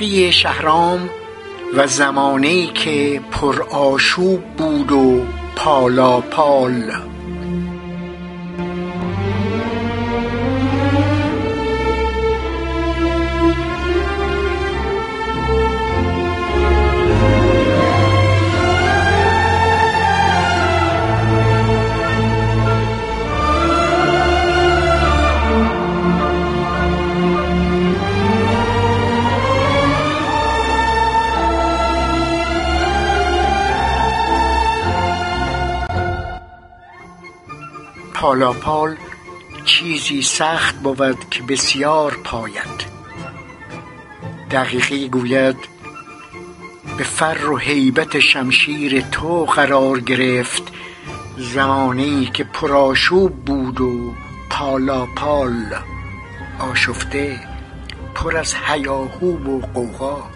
تقی شهرام و زمانه ای که پرآشوب بود و پالاپال. پالاپال چیزی سخت بود که بسیار پاید. دقیقی گوید به فر و هیبت شمشیر تو قرار گرفت زمانه ای که پرآشوب بود و پالاپال آشفته پر از هیاهو و غوغا.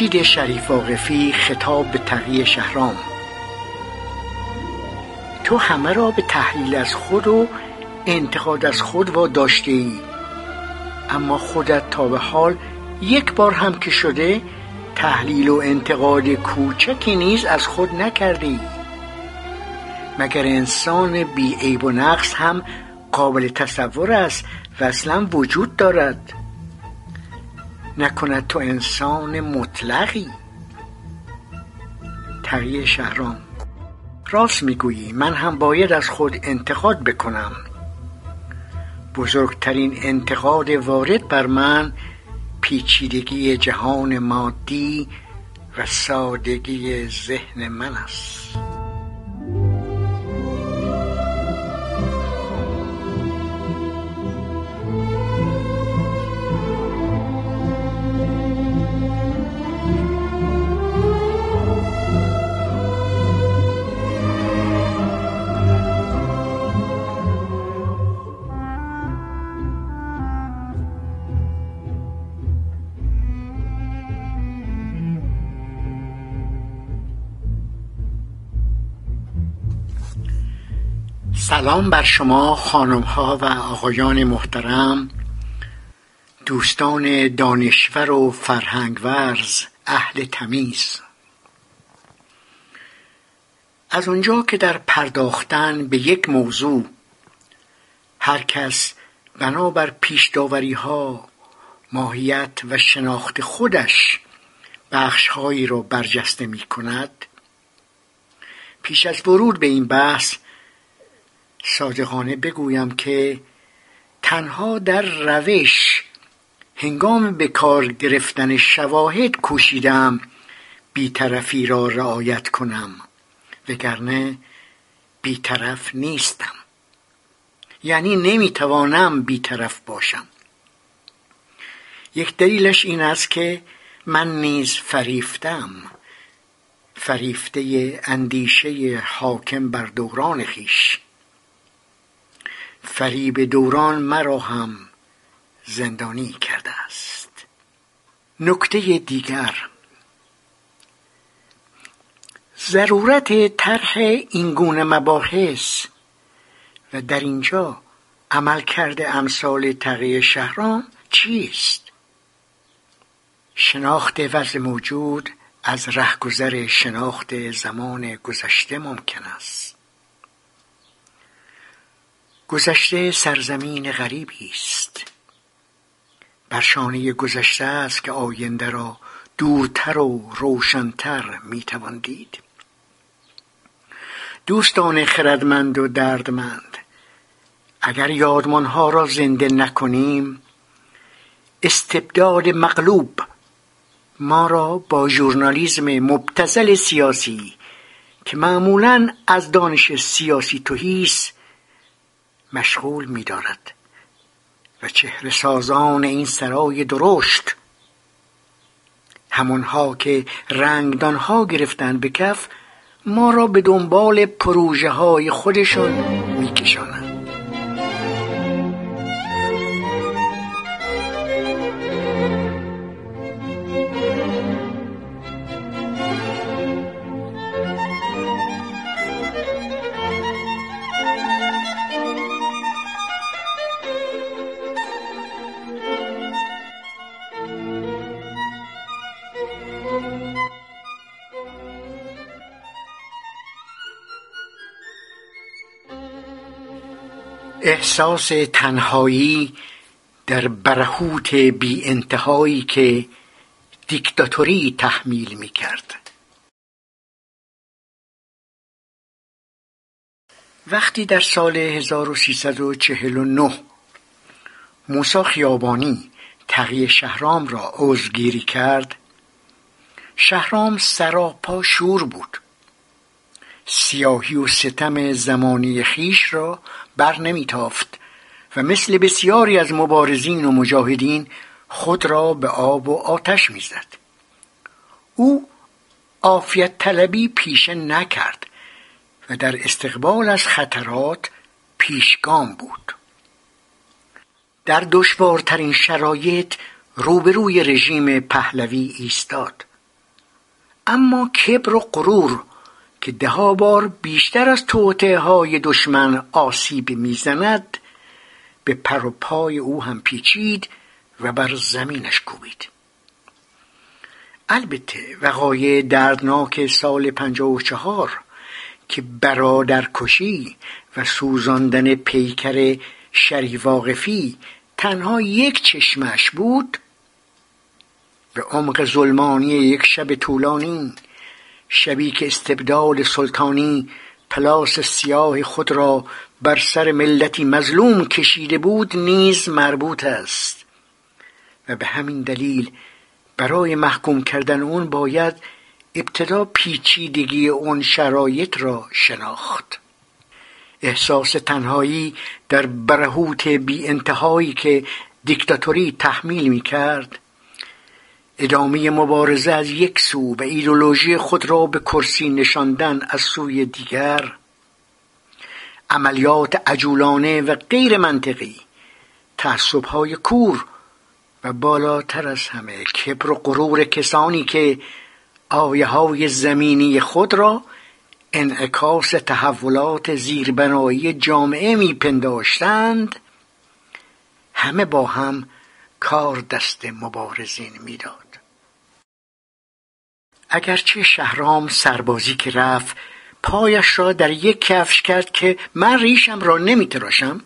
مجید شریف واقفی خطاب به تقی شهرام. تو همه را به تحلیل از خود و انتقاد از خود واداشته ای اما خودت تا به حال یک بار هم که شده تحلیل و انتقاد کوچکی نیز از خود نکرده ای مگر انسان بی عیب و نقص هم قابل تصور است و اصلا وجود دارد؟ نکند تو انسان مطلقی. تقی شهرام. راست می‌گویی من هم باید از خود انتقاد بکنم. بزرگترین انتقاد وارد بر من پیچیدگی جهان مادی و سادگی ذهن من است. سلام بر شما خانم ها و آقایان محترم دوستان دانشور و فرهنگ ورز اهل تمیز. از آنجا که در پرداختن به یک موضوع هر کس بنابر پیش ها ماهیت و شناخت خودش بخشهایی را برجسته می کند پیش از ورود به این بحث صادقانه بگویم که تنها در روش هنگام به کار گرفتن شواهد کوشیدم بیطرفی را رعایت کنم وگرنه بیطرف نیستم. یعنی نمی‌توانم بیطرف باشم. یک دلیلش این است که من نیز فریفتم فریفته اندیشه حاکم بر دوران خیش. فریب دوران مرا هم زندانی کرده است. نکته دیگر. ضرورت طرح این گونه مباحث و در اینجا عمل کرده امثال تقیه شهرام چیست؟ شناخت وضع موجود از رهگذر شناخت زمان گذشته ممکن است. گذشته سرزمین غریبی است. بر شانه گذشته است که آینده را دورتر و روشنتر می‌توان دید. دوستان خردمند و دردمند اگر یادمانها را زنده نکنیم استبداد مغلوب ما را با ژورنالیسم مبتزل سیاسی که معمولا از دانش سیاسی توهیست مشغول می‌دارد و چهره سازان این سرای درشت. همانها که رنگدانها گرفتند به کف ما را به دنبال پروژه های خودشان میکشانند. احساس تنهایی در برهوت بی انتهایی که دیکتاتوری تحمیل می کرد وقتی در سال 1349 موسا خیابانی تقیه شهرام را عضوگیری کرد شهرام سراپا شور بود. سیاهی و ستم زمانی خیش را بر نمیتافت و مثل بسیاری از مبارزین و مجاهدین خود را به آب و آتش می‌زد. او عافیت طلبی پیشه نکرد و در استقبال از خطرات پیشگام بود. در دشوارترین شرایط روبروی رژیم پهلوی ایستاد. اما کبر و غرور که ده بار بیشتر از توطعه های دشمن آسیب می‌زند به پر و پای او هم پیچید و بر زمینش کوبید. البته وقایع دردناک سال پنجاه و چهار که برادر کشی و سوزاندن پیکر شری واقفی تنها یک چشمش بود به عمق ظلمانی یک شب طولانی شبی که استبداد سلطانی پلاس سیاه خود را بر سر ملتی مظلوم کشیده بود نیز مربوط است. و به همین دلیل برای محکوم کردن اون باید ابتدا پیچیدگی اون شرایط را شناخت. احساس تنهایی در برهوت بی انتهایی که دیکتاتوری تحمیل می کرد ادامه مبارزه از یک سو و ایدولوژی خود را به کرسی نشاندن از سوی دیگر عملیات عجولانه و غیر منطقی تعصبهای کور و بالاتر از همه کبر و غرور کسانی که آیه های زمینی خود را انعکاس تحولات زیربنایی جامعه میپنداشتند همه با هم کار دست مبارزین می‌داد. اگرچه شهرام سربازی که رفت پایش را در یک کفش کرد که من ریشم را نمی تراشم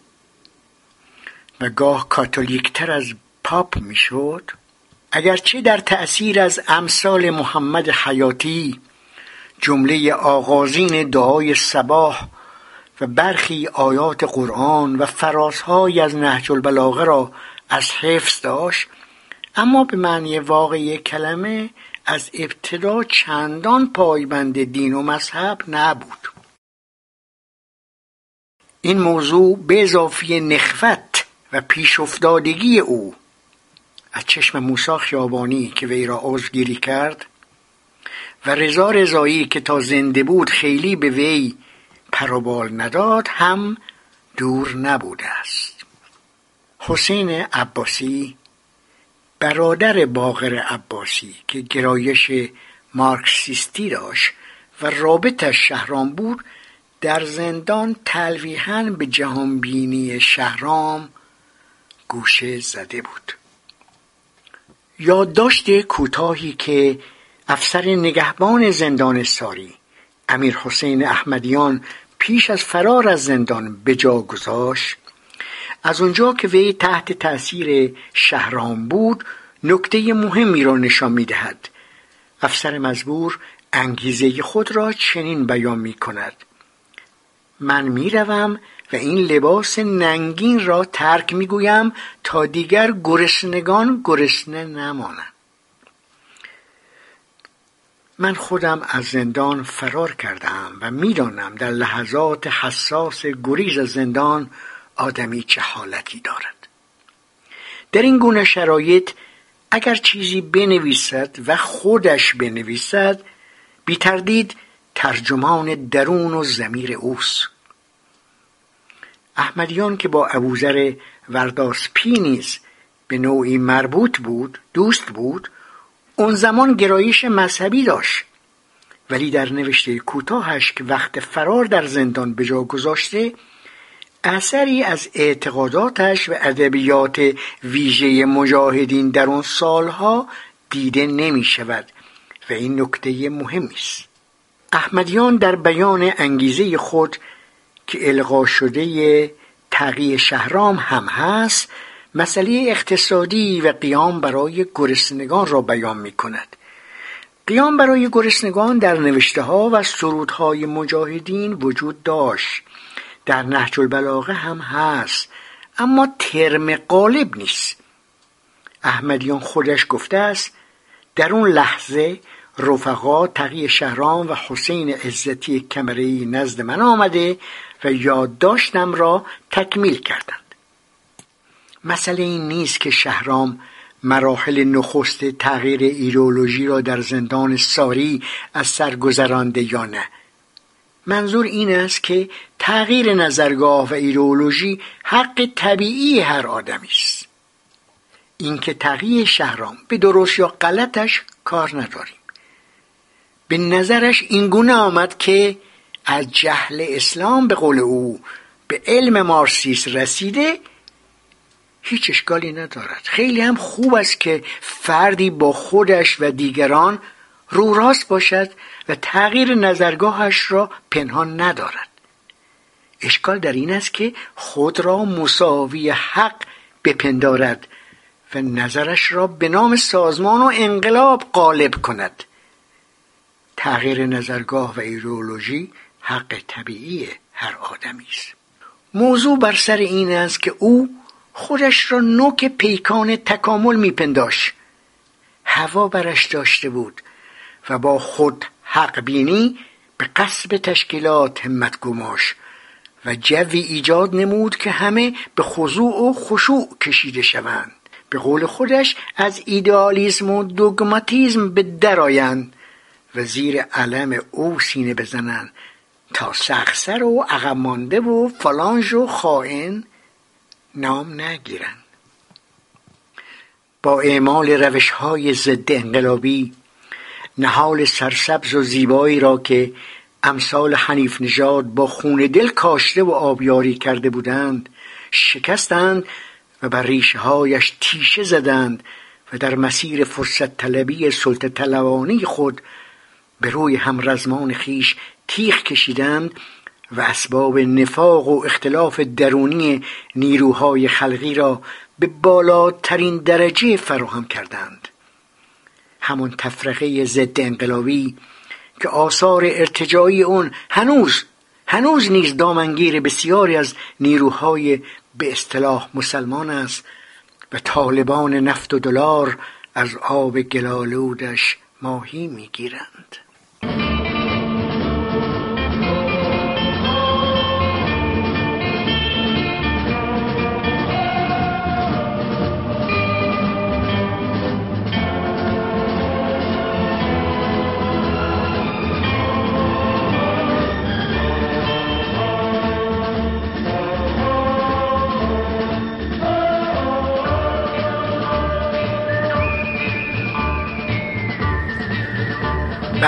و گاه کاتولیکتر از پاپ می‌شد. اگرچه در تأثیر از امثال محمد حیاتی جمله آغازین دعای سباه و برخی آیات قرآن و فرازهای از نهج البلاغه را از حفظ داشت اما به معنی واقعی کلمه از ابتدا چندان پایبند دین و مذهب نبود. این موضوع به نخوت و پیش افتادگی او از چشم موسی خیابانی که وی را عضوگیری کرد و رضا رضایی که تا زنده بود خیلی به وی پروبال نداد هم دور نبوده است. حسین عباسی برادر باقر عباسی که گرایش مارکسیستی داشت و رابطش شهرام بود در زندان تلویحا به جهانبینی شهرام گوشه زده بود. یادداشت کوتاهی که افسر نگهبان زندان ساری امیر حسین احمدیان پیش از فرار از زندان به جا گذاشت از اونجا که وی تحت تأثیر شهرام بود نکته مهمی را نشان می‌دهد. افسر مزبور انگیزه خود را چنین بیان می کند من می‌روم و این لباس ننگین را ترک می‌گویم تا دیگر گرسنگان گرسنه نمانند من خودم از زندان فرار کردم و می‌دانم در لحظات حساس گریز از زندان آدمی چه حالتی دارد. در این گونه شرایط اگر چیزی بنویسد و خودش بنویسد بی تردید ترجمان درون و زمیر اوست. احمدیان که با ابوذر ورداسپی نیز به نوعی مربوط بود دوست بود اون زمان گرایش مذهبی داشت. ولی در نوشته کوتاهش که وقت فرار در زندان به جا گذاشته اثری از اعتقاداتش و ادبیات ویژه مجاهدین در اون سالها دیده نمی شود و این نکته مهمی است. احمدیان در بیان انگیزه خود که القا شده تقی شهرام هم هست مسئله اقتصادی و قیام برای گرسنگان را بیان می کند قیام برای گرسنگان در نوشته ها و سرودهای مجاهدین وجود داشت. در نهج البلاغه هم هست اما ترم غالب نیست. احمدیان خودش گفته است در اون لحظه رفقا تقی شهرام و حسین عزتی کمری نزد من آمده و یادداشتم را تکمیل کردند. مسئله این نیست که شهرام مراحل نخست تغییر ایدئولوژی را در زندان ساری از سر گذرانده یا نه. منظور این است که تغییر نظرگاه و ایدئولوژی حق طبیعی هر آدمی است. اینکه تغییر شهرام به درست یا غلطش کار نداریم. به نظرش این گونه آمد که از جهل اسلام به قول او به علم مارسیس رسیده هیچ اشکالی ندارد. خیلی هم خوب است که فردی با خودش و دیگران رو راست باشد و تغییر نظرگاهش را پنهان ندارد. اشکال در این است که خود را مساوی حق بپندارد و نظرش را به نام سازمان و انقلاب غالب کند. تغییر نظرگاه و ایدئولوژی حق طبیعی هر آدمی است. موضوع بر سر این است که او خودش را نوک پیکان تکامل میپنداش هوا برش داشته بود. و با خود حق بینی به قصب تشکیلات همت گماش و جوی ایجاد نمود که همه به خضوع و خشوع کشیده شوند. به قول خودش از ایدئالیسم و دوگماتیزم به درآیند و زیر علم او سینه بزنند تا سخسر و عقب مانده و فلانج و خائن نام نگیرند. با اعمال روش های ضد انقلابی نهال سرسبز و زیبایی را که امثال حنیف نژاد با خون دل کاشته و آبیاری کرده بودند شکستند و بر ریشه هایش تیشه زدند و در مسیر فرصت طلبی سلطه طلبانی خود به روی همرزمان خیش تیخ کشیدند و اسباب نفاق و اختلاف درونی نیروهای خلقی را به بالاترین درجه فراهم کردند. همون تفرقه ضد انقلابی که آثار ارتجایی اون هنوز هنوز نیز دامنگیر بسیاری از نیروهای به اصطلاح مسلمان است و طالبان نفت و دلار از آب گلالودش ماهی می‌گیرند.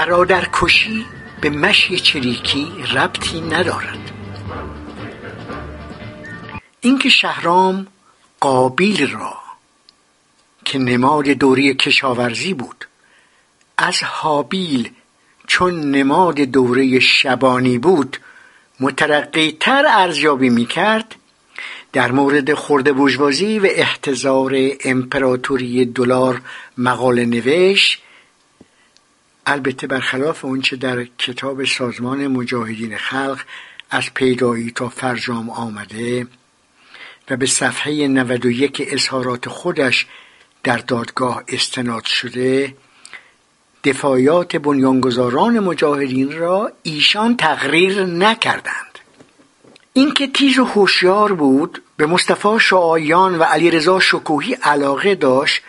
برادر کشی به مشی چریکی ربطی ندارد. اینکه شهرام قابیل را که نماد دوره کشاورزی بود از حابیل چون نماد دوره شبانی بود مترقی تر ارزیابی می کرد در مورد خورده بوجوازی و احتضار امپراتوری دلار مقاله نوشت البته برخلاف اونچه در کتاب سازمان مجاهدین خلق از پیدایی تا فرجام آمده و به صفحه 91 اظهارات خودش در دادگاه استناد شده دفاعیات بنیانگذاران مجاهدین را ایشان تقریر نکردند. اینکه تیز و هوشیار بود به مصطفی شعایان و علیرضا شکوهی علاقه داشت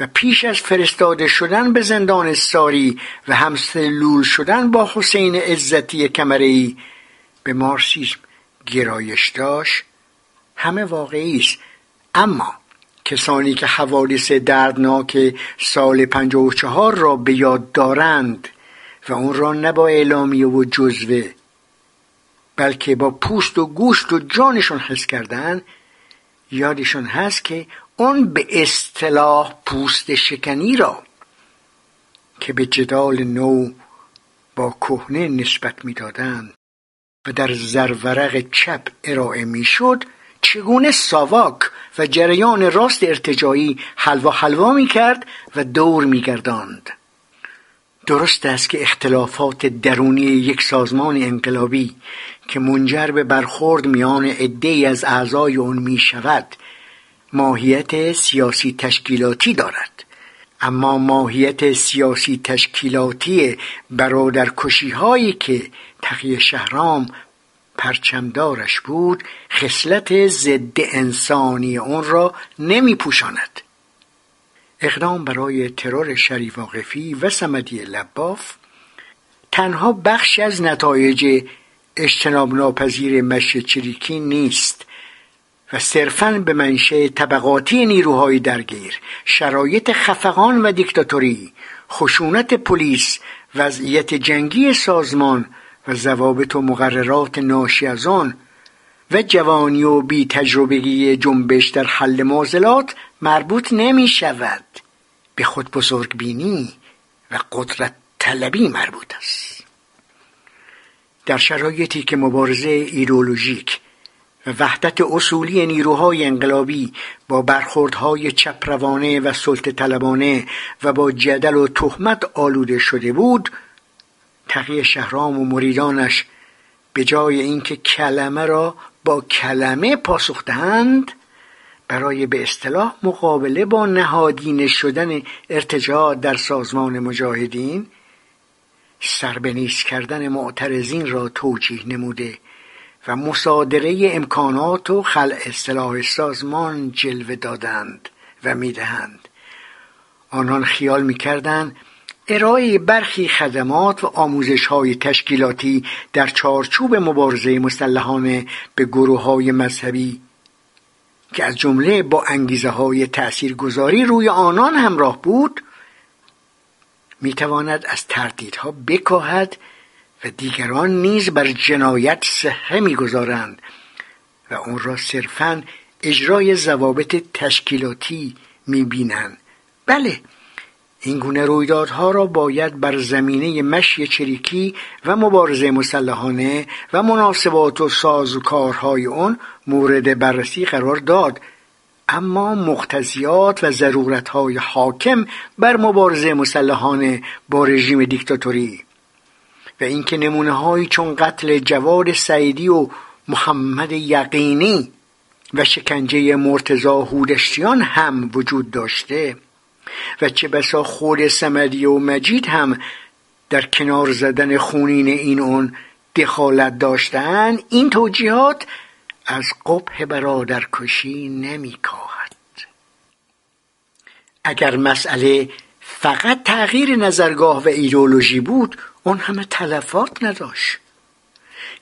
و پیش از فرستاده شدن به زندان ساری و همسلول شدن با حسین عزتی کمری به مارسیسم گرایش داشت. همه واقعی است. اما کسانی که حوادث دردناک سال چهار را به یاد دارند و اون را نه با اعلامیه و جزوه بلکه با پوست و گوشت و جانشون حس کردن یادشون هست که اون به اصطلاح پوست شکنی را که به جدال نو با کهنه نسبت می‌دادند و در زرورق چپ ارائه می‌شد چگونه ساواک و جریان راست ارتجایی حلوا حلوا می کرد و دور می گرداند. درست است که اختلافات درونی یک سازمان انقلابی که منجر به برخورد میان عدهای از اعضای آن می شود ماهیت سیاسی تشکیلاتی دارد. اما ماهیت سیاسی تشکیلاتی برادرکشی هایی که تقی شهرام پرچمدارش بود خصلت ضد انسانی اون را نمی پوشاند اقدام برای ترور شریف واقفی و سمدی لباف تنها بخش از نتایج اجتناب ناپذیر مشی چریکی نیست. و صرفا به منشه طبقاتی نیروهای درگیر شرایط خفقان و دیکتاتوری خشونت پلیس وضعیت جنگی سازمان و ضوابط و مقررات ناشی از آن و جوانی و بی تجربگی جنبش در حل معضلات مربوط نمی شود. به خود بزرگ بینی و قدرت طلبی مربوط است. در شرایطی که مبارزه ایدولوژیک وحدت اصولی نیروهای انقلابی با برخوردهای چپروانه و سلطه طلبانه و با جدل و تهمت آلوده شده بود تقی شهرام و مریدانش به جای اینکه کلمه را با کلمه پاسخ دهند برای به اصطلاح مقابله با نهادین شدن ارتجاع در سازمان مجاهدین سربنیز کردن معترضین را توجیه نموده. و مصادره امکانات و خلع اصطلاح سازمان جلوه دادند و می‌دهند. آنان خیال می‌کردند ارائه برخی خدمات و آموزش های تشکیلاتی در چارچوب مبارزه مسلحانه به گروه های مذهبی که از جمله با انگیزه های تأثیرگذاری روی آنان همراه بود می‌تواند از تردیدها بکاهد و دیگران نیز بر جنایت صحه می‌گذارند و اون را صرفا اجرای ضوابط تشکیلاتی می‌بینند. بله این گونه رویدادها را باید بر زمینه مشی چریکی و مبارزه مسلحانه و مناسبات و سازوکارهای آن مورد بررسی قرار داد. اما مقتضیات و ضرورتهای حاکم بر مبارزه مسلحانه با رژیم دیکتاتوری و اینکه نمونه هایی چون قتل جواد سعیدی و محمد یقینی و شکنجه مرتزا هودشتیان هم وجود داشته و چه بسا خود سمدی و مجید هم در کنار زدن خونین این اون دخالت داشتن این توجیهات از قبح برادرکشی نمیکاهد. اگر مسئله فقط تغییر نظرگاه و ایدولوژی بود اون همه تلفات نداشت.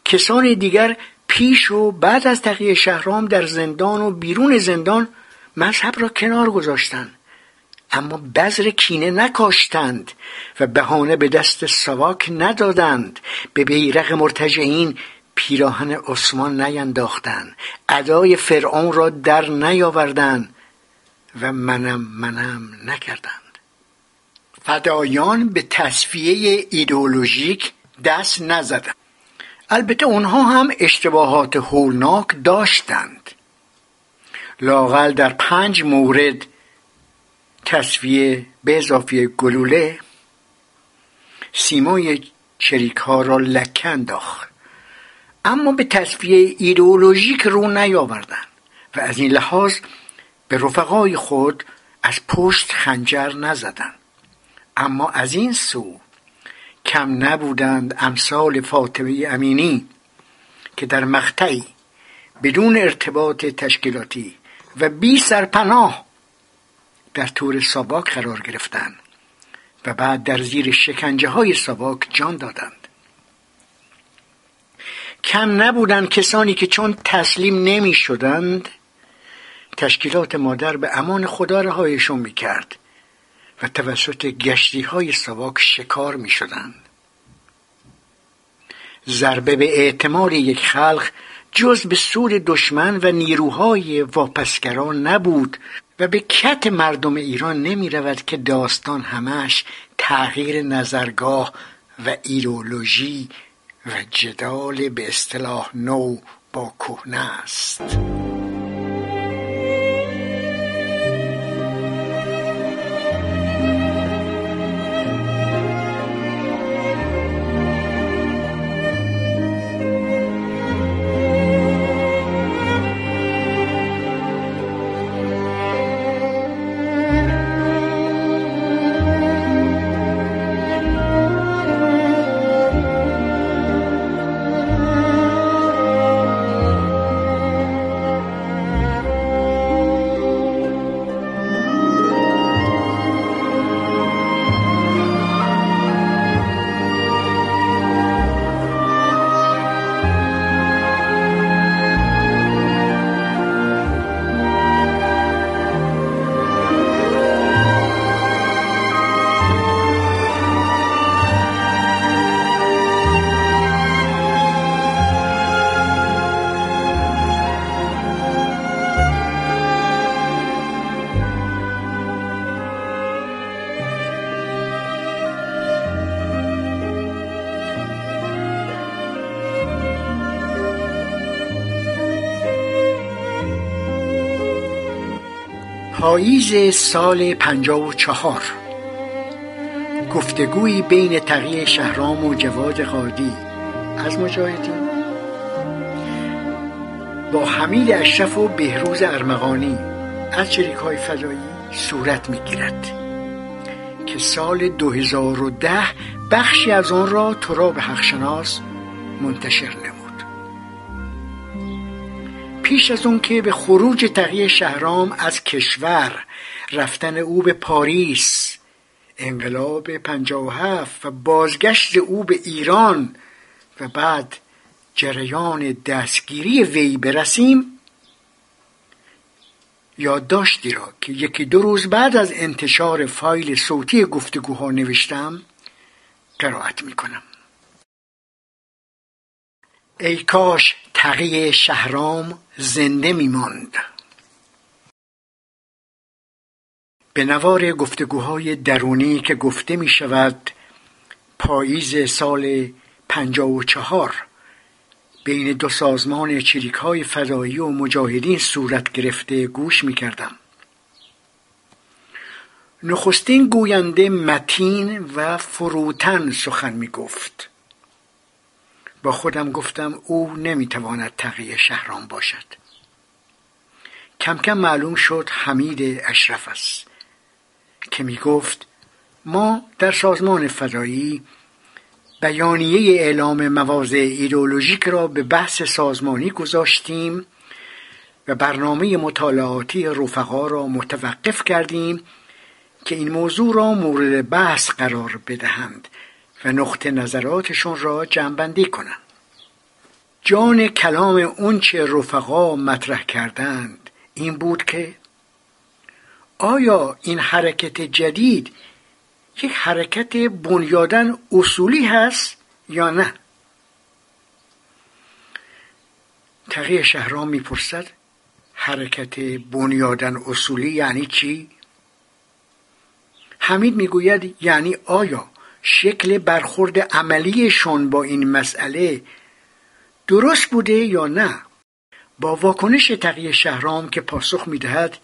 کسان دیگر پیش و بعد از تقیه شهرام در زندان و بیرون زندان مذهب را کنار گذاشتند. اما بذر کینه نکاشتند و بهانه به دست سواک ندادند. به بیرق مرتجعین پیراهن عثمان نینداختند. ادای فرعون را در نیاوردند و منم منم نکردند فدایان به تصفیه ایدئولوژیک دست نزدند. البته اونها هم اشتباهات هولناک داشتند. لاقل در پنج مورد تصفیه به اضافه گلوله سیمای چریک ها را لکه انداخت. اما به تصفیه ایدئولوژیک رو نیاوردند و از این لحاظ به رفقای خود از پشت خنجر نزدند. اما از این سو کم نبودند امثال فاطمه امینی که در مقطعی بدون ارتباط تشکیلاتی و بی سرپناه در طور ساباک قرار گرفتند و بعد در زیر شکنجه های ساباک جان دادند. کم نبودند کسانی که چون تسلیم نمی شدند تشکیلات مادر به امان خدا رهایشون می کرد و توسط گشتی های سواک شکار می شدند. ضربه به اعتماد یک خلق جز به سود دشمن و نیروهای واپسگران نبود و به کت مردم ایران نمی رود که داستان همش تغییر نظرگاه و ایرولوژی و جدال به اصطلاح نو با کهنه است پاییز سال پنجاه و چهار. گفتگویی بین تقیه شهرام و جواد قادی از مجاهدین. با حمید اشرف و بهروز ارمغانی. از چریک های فدایی صورت می‌گیرد. که سال 2010 بخشی از آن را تراب حقشناس منتشر پیش از اون که به خروج تقیه شهرام از کشور رفتن او به پاریس انقلاب هفت و بازگشت او به ایران و بعد جریان دستگیری وی برسیم یادداشتی را که یکی دو روز بعد از انتشار فایل صوتی گفتگوها نوشتم قرائت می کنم ای کاش تقی شهرام زنده میماند. به نوار گفتگوهای درونی که گفته می شود پاییز سال پنجاه و چهار بین دو سازمان چریک های فدایی و مجاهدین صورت گرفته گوش می کردم نخستین گوینده متین و فروتن سخن می گفت با خودم گفتم او نمی‌تواند تقیه شهران باشد. کم کم معلوم شد حمید اشرف است که می گفت ما در سازمان فضایی بیانیه اعلام مواضع ایدئولوژیک را به بحث سازمانی گذاشتیم و برنامه مطالعاتی رفقا را متوقف کردیم که این موضوع را مورد بحث قرار بدهند. و نقطه نظراتشون را جمعبندی کنند جان کلام اونچه رفقا مطرح کردند این بود که آیا این حرکت جدید یک حرکت بنیادن اصولی هست یا نه تقیه شهرام می‌پرسد حرکت بنیادن اصولی یعنی چی؟ حمید می‌گوید یعنی آیا شکل برخورد عملیشون با این مسئله درست بوده یا نه؟ با واکنش تقیه شهرام که پاسخ می‌دهد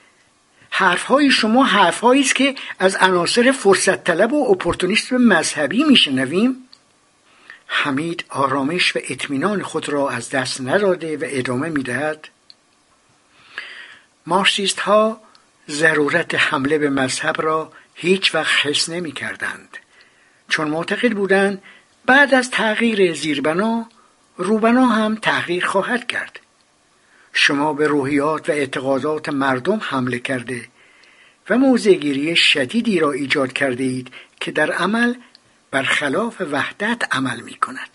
حرفهای شما حرفهایی است که از عناصر فرصت طلب و اپورتونیسم مذهبی میشنویم. حمید آرامش و اطمینان خود را از دست نداده و ادامه می‌دهد. مارسیست ها ضرورت حمله به مذهب را هیچ وقت حس نمی کردند چون معتقد بودند بعد از تغییر زیربنا روبنا هم تغییر خواهد کرد. شما به روحیات و اعتقادات مردم حمله کرده و موضعگیری شدیدی را ایجاد کرده اید که در عمل برخلاف وحدت عمل می کند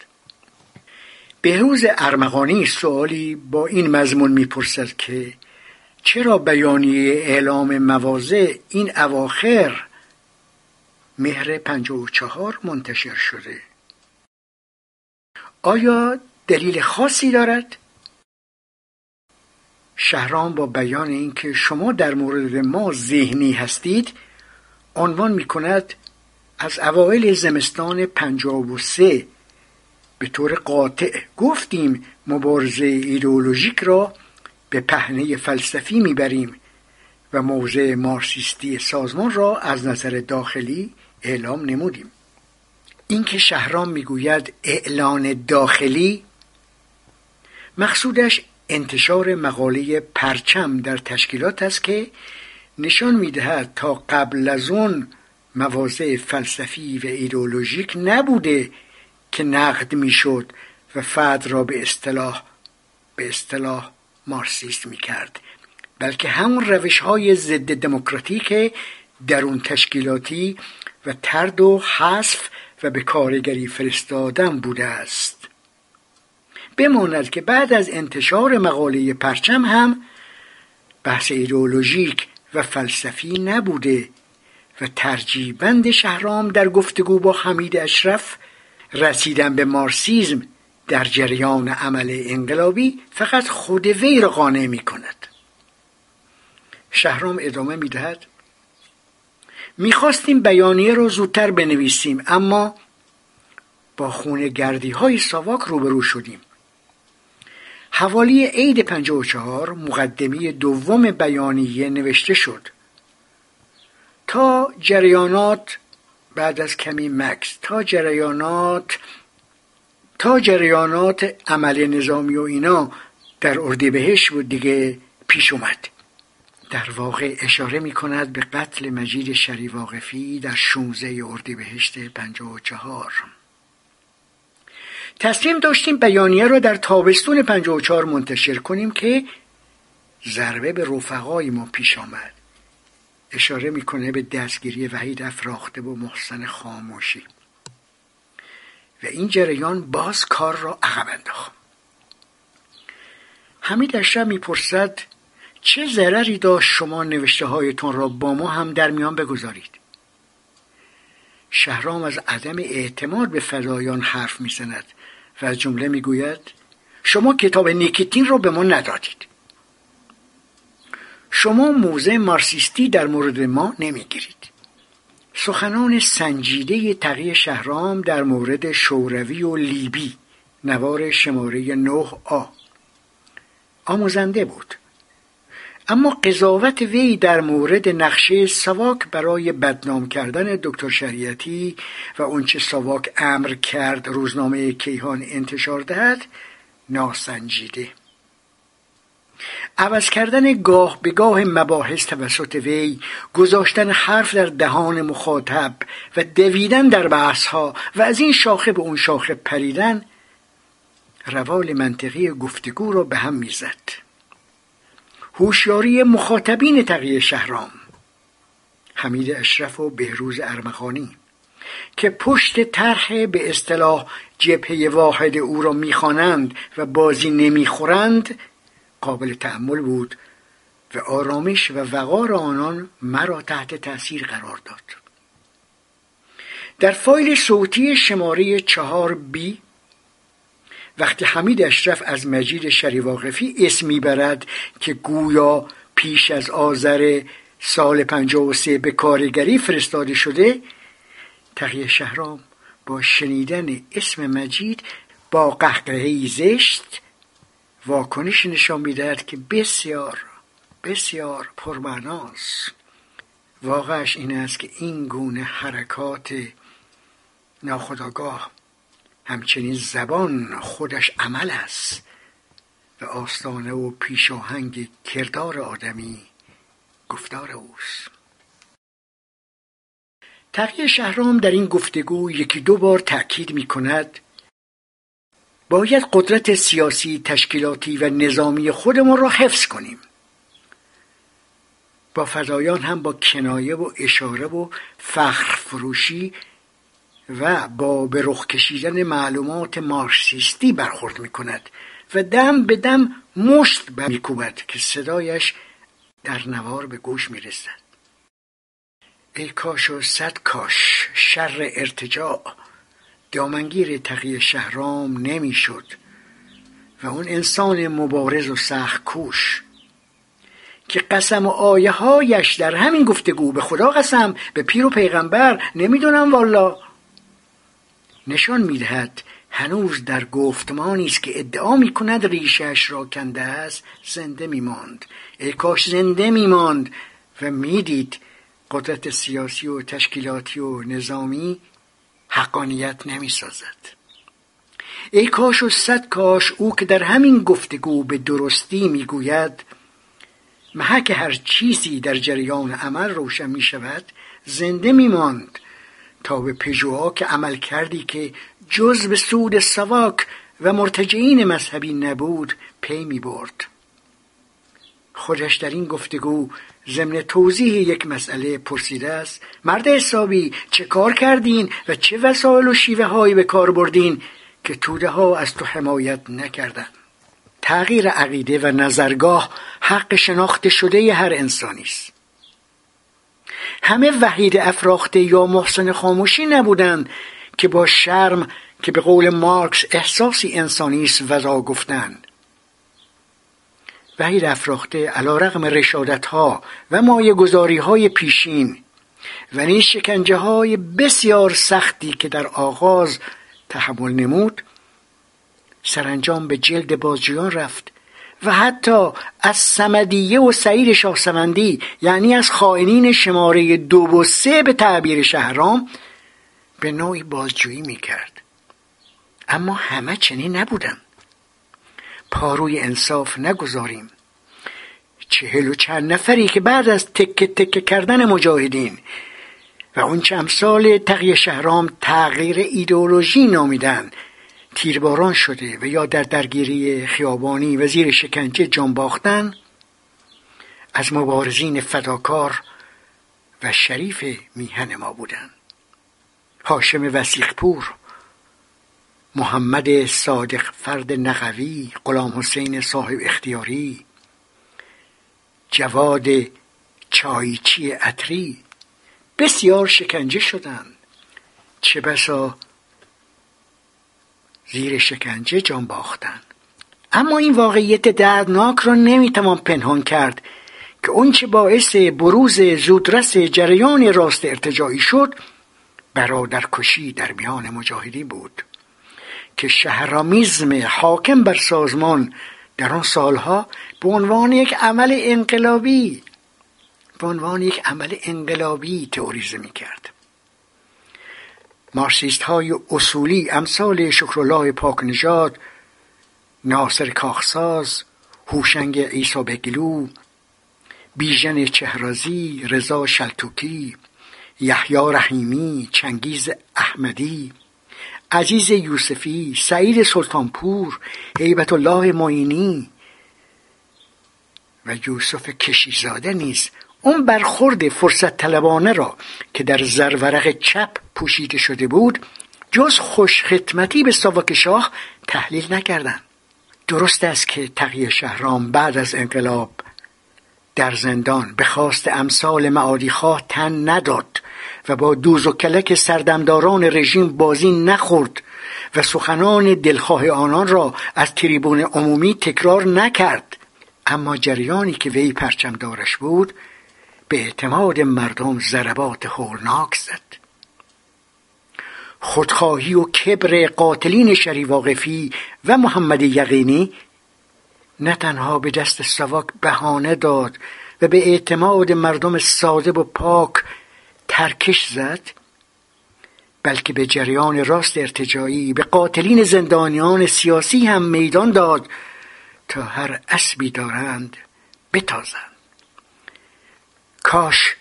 بهروز ارمغانی سوالی با این مضمون می‌پرسد که چرا بیانیه اعلام مواضع این اواخر مهر پنجاه و چهار منتشر شده آیا دلیل خاصی دارد؟ شهرام با بیان اینکه شما در مورد ما ذهنی هستید عنوان می کند از اوایل زمستان پنجاب و سه به طور قاطع گفتیم مبارزه ایدئولوژیک را به پهنه فلسفی می‌بریم و موضع مارسیستی سازمان را از نظر داخلی اعلام نمودیم. اینکه شهرام می‌گوید اعلان داخلی مقصودش انتشار مقاله پرچم در تشکیلات است که نشان می‌دهد تا قبل از اون مواضع فلسفی و ایدئولوژیک نبوده که نقد می‌شد و فرد را به اصطلاح به اصطلاح مارسیست می‌کرد. بلکه همون روش های ضد دموکراتیک درون تشکیلاتی و ترد و حذف و به کارگری فرستادن بوده است. بماند که بعد از انتشار مقاله پرچم هم بحث ایدئولوژیک و فلسفی نبوده و ترجیبند شهرام در گفتگو با حمید اشرف رسیدن به مارسیزم در جریان عمل انقلابی فقط خود وی را قانع می کند شهرام ادامه می دهد می‌خواستیم بیانیه را زودتر بنویسیم اما با خونه گردی های ساواک روبرو شدیم. حوالی عید 54 مقدمه دوم بیانیه نوشته شد. تا جریانات بعد از کمی مکس تا جریانات تا جریانات عمل نظامی و اینا در اردیبهشت بود دیگه پیش اومد. در واقع اشاره می کند به قتل مجید شری واقفی در 16 اردیبهشت 54 تصمیم داشتیم بیانیه را در تابستون 54 منتشر کنیم که ضربه به رفقای ما پیش آمد. اشاره می‌کنه به دستگیری وحید افراخته و محسن خاموشی. و این جریان باز کار را عقب انداخت. حمید اشرف می‌پرسد چه ضرری داشت شما نوشته هایتون را با ما هم در میان بگذارید؟ شهرام از عدم اعتماد به فدایان حرف می‌زند و از جمله می‌گوید شما کتاب نیکیتین را به ما ندادید. شما موضع مارسیستی در مورد ما نمی‌گیرید. سخنان سنجیده تقی شهرام در مورد شوروی و لیبی نوار شماره 9 آ. آموزنده بود. اما قضاوت وی در مورد نقشه سواک برای بدنام کردن دکتر شریعتی و اونچه سواک امر کرد روزنامه کیهان انتشار دهد ناسنجیده. عوض کردن گاه به گاه مباحث توسط وی گذاشتن حرف در دهان مخاطب و دویدن در بحث ها و از این شاخه به اون شاخه پریدن روال منطقی گفتگو را به هم می‌زد. هوشیاری مخاطبین تقیه شهرام. حمید اشرف و بهروز ارمغانی که پشت طرح به اصطلاح جبهه واحد او را می‌خوانند و بازی نمی‌خورند قابل تحمل بود و آرامش و وقار آنان مرا تحت تأثیر قرار داد. در فایل صوتی شماره چهار بی وقتی حمید اشرف از مجید شریواقفی اسم می‌برد که گویا پیش از آذر سال سه به کارگری فرستاده شده تقیه شهرام با شنیدن اسم مجید با قهقهی زشت واکنش نشان می‌دهد که بسیار بسیار پرمعناست. واقعش این است که این گونه حرکات ناخداگاه همچنین زبان خودش عمل است و آستانه و پیشاهنگ کردار آدمی گفتار اوست. تقیه شهرام در این گفتگو یکی دو بار تأکید می کند باید قدرت سیاسی تشکیلاتی و نظامی خودمون را حفظ کنیم. با فضایان هم با کنایه و اشاره و فخر فروشی و با به رخ کشیدن معلومات مارکسیستی برخورد می کند و دم به دم مشت میکوبد که صدایش در نوار به گوش می رسد ای کاش و صد کاش شر ارتجاع. دامنگیر تقیه شهرام نمی‌شد و اون انسان مبارز و سخت کوش که قسم و آیه هایش در همین گفتگو به خدا قسم به پیر و پیغمبر نمی‌دونم والا. نشان می‌دهد هنوز در گفتمانی است که ادعا می‌کند ریشش را کنده است زنده میماند. ای کاش زنده میماند و می‌دید قدرت سیاسی و تشکیلاتی و نظامی حقانیت نمی سازد ای کاش و صد کاش او که در همین گفتگو به درستی می‌گوید محک هر چیزی در جریان عمل روشن می شود زنده می ماند تا به پژوها که عمل کردی که جز به سود سواک و مرتجعین مذهبی نبود پی می برد خودش در این گفتگو ضمن توضیح یک مسئله پرسیده است. مرد حسابی چه کار کردین و چه وسایل و شیوه هایی به کار بردین که توده ها از تو حمایت نکردن؟ تغییر عقیده و نظرگاه حق شناخته شده هر انسانی است. همه وحید افراخته یا محسن خاموشی نبودند که با شرم که به قول مارکس احساسی انسانی است وضا گفتند. وحید افراخته علا رقم رشادت ها و مایه گذاری های پیشین و نیز شکنجه های بسیار سختی که در آغاز تحمل نمود سرانجام به جلد بازجویان رفت و حتی از سمدیه و سعید شاهسمندی یعنی از خائنین شماره دو و سه به تعبیر شهرام به نوعی بازجویی می‌کرد. اما همه چنین نبودن. پاروی انصاف نگذاریم. چهل و چند نفری که بعد از تکه تکه کردن مجاهدین و اون چه امثال تقی شهرام تغییر ایدئولوژی نامیدن. تیرباران شده و یا در درگیری خیابانی و زیر شکنجه جان باختن از مبارزین فداکار و شریف میهن ما بودند هاشم وسیقپور محمد صادق فرد نقوی غلام حسین صاحب اختیاری جواد چایچی عطری بسیار شکنجه شدند. چه بسا زیر شکنجه جان باختند اما این واقعیت دردناک را نمی‌توان پنهان کرد که اونچه باعث بروز زودرس جریان راست ارتجاعی شد برادرکشی در میان مجاهدین بود که شهرامیزم حاکم بر سازمان در آن سالها به عنوان یک عمل انقلابی به عنوان یک عمل انقلابی تئوریزه می کرد مارسیست های اصولی امثال شکرالله پاک نژاد ناصر کاخساز هوشنگ عیسی بگلو بیژن چهرازی رضا شلتوکی یحیی رحیمی چنگیز احمدی عزیز یوسفی سعید سلطانپور هیبت الله معینی و یوسف کشیزاده نیز. اون برخورد فرصت طلبانه را که در زرورق چپ پوشیده شده بود جز خوش خدمتی به ساواک شاه تحلیل نکردند درست است که تقیه شهرام بعد از انقلاب در زندان به خواست امثال معادیخواه تن نداد و با دوز و کلک سردمداران رژیم بازی نخورد و سخنان دلخواه آنان را از تریبون عمومی تکرار نکرد. اما جریانی که وی پرچمدارش بود به اعتماد مردم ضربات هولناک زد. خودخواهی و کبر قاتلین شری واقفی و محمد یقینی نه تنها به دست سواک بهانه داد و به اعتماد مردم ساده و پاک ترکش زد بلکه به جریان راست ارتجایی به قاتلین زندانیان سیاسی هم میدان داد تا هر اسبی دارند بتازند. کاش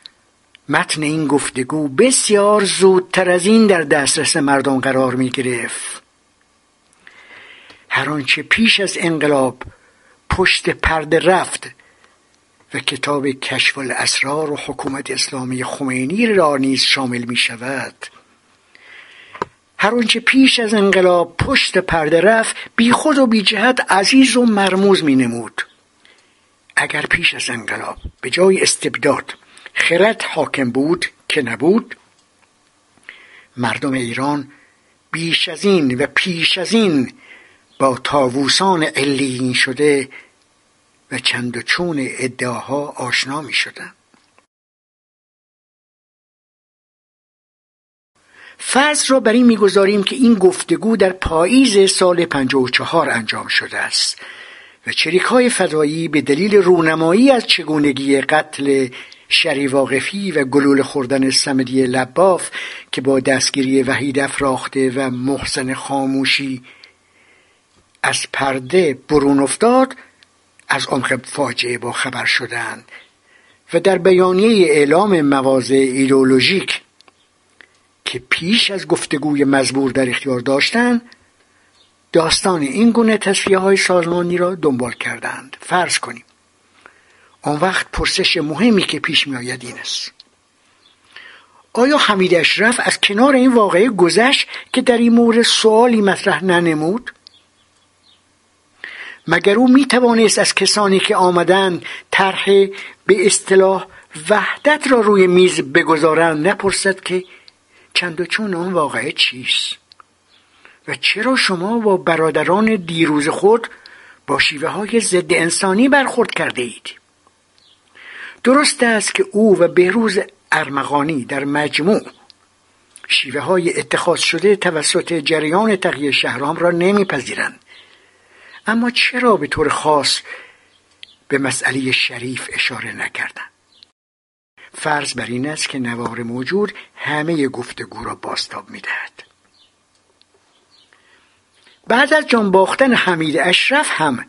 متن این گفتگو بسیار زودتر از این در دسترس مردم قرار می گرفت. هر آنچه پیش از انقلاب پشت پرده رفت و کتاب کشف الاسرار و حکومت اسلامی خمینی را نیز شامل می شود. هر آنچه پیش از انقلاب پشت پرده رفت بی خود و بی جهت عزیز و مرموز می نمود. اگر پیش از انقلاب به جای استبداد خرد حاکم بود که نبود مردم ایران بیش از این و پیش از این با تاووسان علیین شده و چند و چون ادعاها آشنا می شدن. فرض را بر این می‌گذاریم که این گفتگو در پاییز سال 54 انجام شده است و چریک های فدایی به دلیل رونمایی از چگونگی قتل شری واقفی و گلول خوردن سمدی لباف که با دستگیری وحید افراخته و محسن خاموشی از پرده برون افتاد از عمق فاجعه با خبر شدند و در بیانیه اعلام مواضع ایدولوژیک که پیش از گفتگوی مزبور در اختیار داشتند داستان این گونه تصفیه های سازمانی را دنبال کردند. فرض کنیم آن وقت پرسش مهمی که پیش می آید این است. آیا حمید اشرف از کنار این واقعه گذشت که در این مورد سوالی مطرح ننمود؟ مگر او می توانست از کسانی که آمدند طرح به اصطلاح وحدت را روی میز بگذارند نپرسد که چند و چون آن واقعه چیست؟ و چرا شما با برادران دیروز خود با شیوه های ضد انسانی برخورد کرده اید؟ درست است که او و بهروز ارمغانی در مجموع شیوه های اتخاذ شده توسط جریان تغییر شهرام را نمیپذیرند. اما چرا به طور خاص به مسئله شریف اشاره نکردند؟ فرض بر این است که نوار موجود همه گفتگو را باستاب می‌دهد. بعد از جان حمید اشرف هم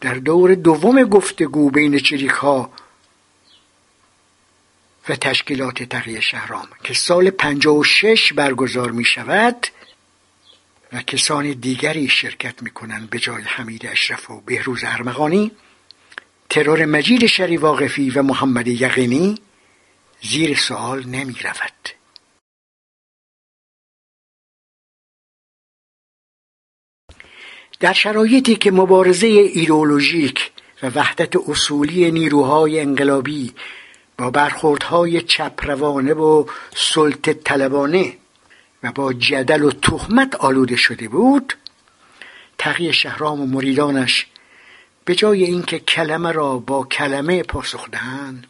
در دور دوم گفتگو بین چریک ها و تشکیلات تقیه شهرام که سال 56 برگزار می شود و کسان دیگری شرکت می کنند به جای حمید اشرف و بهروز ارمغانی ترور مجید شری واقفی و محمد یقینی زیر سوال نمی رود. در شرایطی که مبارزه ایدئولوژیک و وحدت اصولی نیروهای انقلابی با برخوردهای چپروانه و سلطه طلبانه و با جدل و تهمت آلوده شده بود تقی شهرام و مریدانش به جای اینکه کلمه را با کلمه پاسخ دهند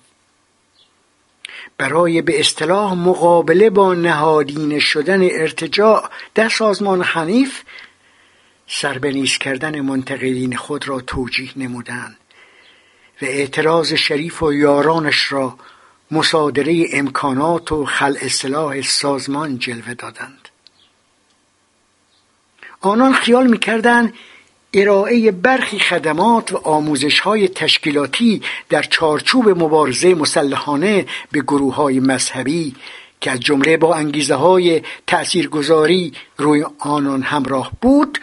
برای به اصطلاح مقابله با نهادین شدن ارتجاع در سازمان حنیف سربنیز کردن منتقدین خود را توجیه نمودند. و اعتراض شریف و یارانش را مصادره امکانات و خلع سلاح سازمان جلوه دادند. آنان خیال می‌کردند ارائه برخی خدمات و آموزش های تشکیلاتی در چارچوب مبارزه مسلحانه به گروه های مذهبی که از جمله با انگیزه های تأثیرگذاری روی آنان همراه بود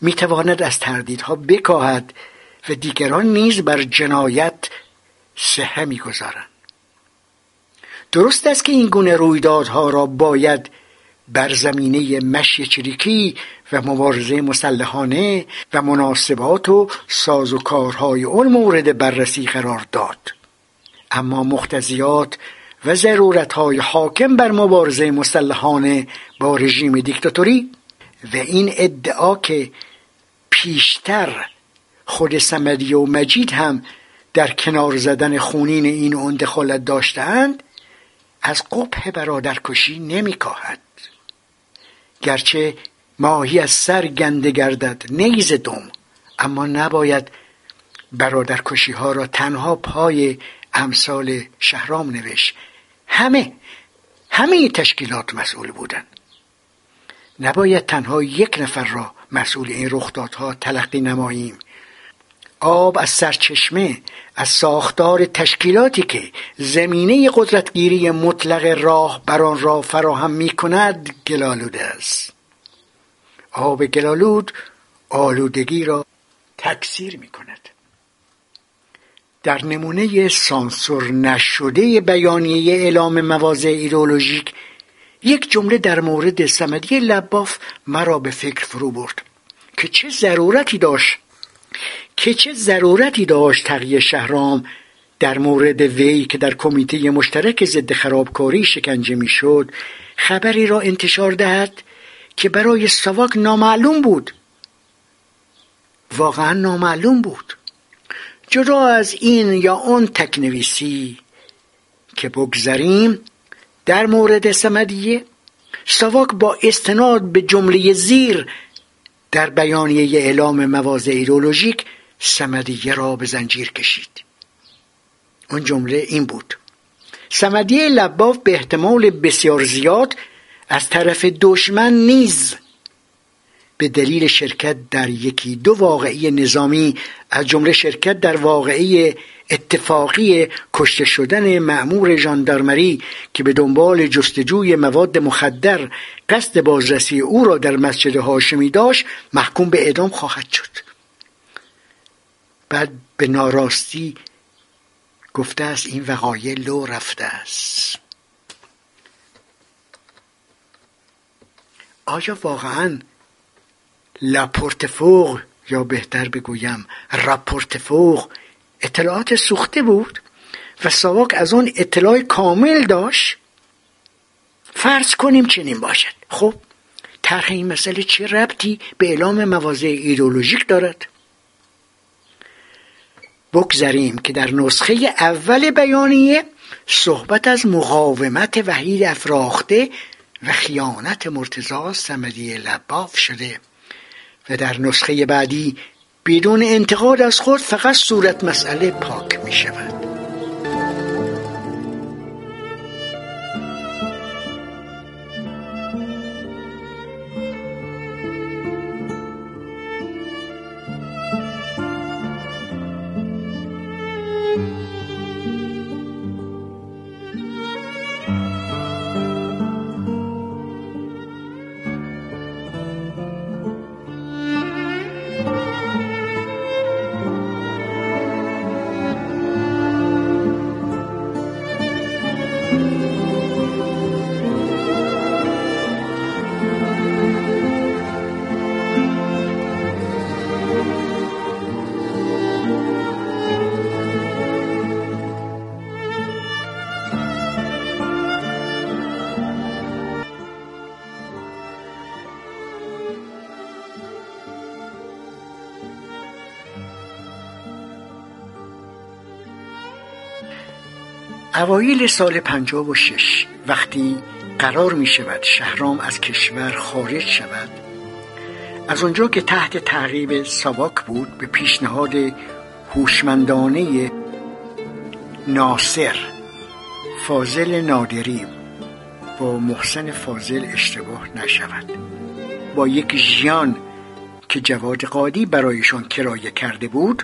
می‌تواند از تردیدها بکاهد و دیگران نیز بر جنایت سهه می‌گذارند. درست است که این گونه رویدادها را باید بر زمینه مشی چریکی و مبارزه مسلحانه و مناسبات و ساز و کارهای اون مورد بررسی قرار داد. اما مختزیات و ضرورتهای حاکم بر مبارزه مسلحانه با رژیم دیکتاتوری و این ادعا که پیشتر خود سمدی و مجید هم در کنار زدن خونین این اون دخالت داشتند از قبح برادرکشی نمیکاهد گرچه ماهی از سر گنده گردد نیز دوم اما نباید برادرکشی ها را تنها پای امثال شهرام نوشت. همه همه تشکیلات مسئول بودند. نباید تنها یک نفر را مسئول این رخدادها تلقی نماییم. آب از سرچشمه از ساختار تشکیلاتی که زمینه قدرتگیری مطلق راه بر آن را فراهم می کند گلالوده است. آب گلالود آلودگی را تکثیر می کند در نمونه سانسور نشده بیانیه اعلام مواضع ایدولوژیک یک جمله در مورد سمدی لباف مرا به فکر فرو برد که چه ضرورتی داشت؟ که چه ضرورتی داشت تقیه شهرام در مورد وی که در کمیته مشترک ضد خرابکاری شکنجه می‌شد خبری را انتشار دهد که برای سواک نامعلوم بود. واقعا نامعلوم بود. جدا از این یا اون تکنویسی که بگذریم در مورد سمدیه سواک با استناد به جمله زیر در بیانیه اعلام مواضع ایدولوژیک سمدیه را به زنجیر کشید. اون جمله این بود. سمدیه لباف به احتمال بسیار زیاد از طرف دشمن نیز به دلیل شرکت در یکی دو واقعی نظامی از جمله شرکت در واقعی اتفاقی کشته شدن معمور ژاندارمری که به دنبال جستجوی مواد مخدر قصد بازرسی او را در مسجد هاشمی داشت محکوم به اعدام خواهد شد. بعد به ناراستی گفته است این وقایع لو رفته است. آیا واقعا لاپورت فوق یا بهتر بگویم راپورت فوق اطلاعات سوخته بود و ساواک از آن اطلاع کامل داشت؟ فرض کنیم چنین باشد. خب طرح این مسئله چه ربطی به اعلام مواضع ایدولوژیک دارد؟ بگذاریم که در نسخه اول بیانیه صحبت از مقاومت وحید افراخته و خیانت مرتضا سمدی لباف شده و در نسخه بعدی بدون انتقاد از خود فقط صورت مسئله پاک می شود اوایل سال پنجاب و شش وقتی قرار می شود شهرام از کشور خارج شود از آنجا که تحت تعقیب ساواک بود به پیشنهاد هوشمندانه ناصر فاضل نادری با محسن فاضل اشتباه نشود. با یک ژیان که جواد قادی برایشان کرایه کرده بود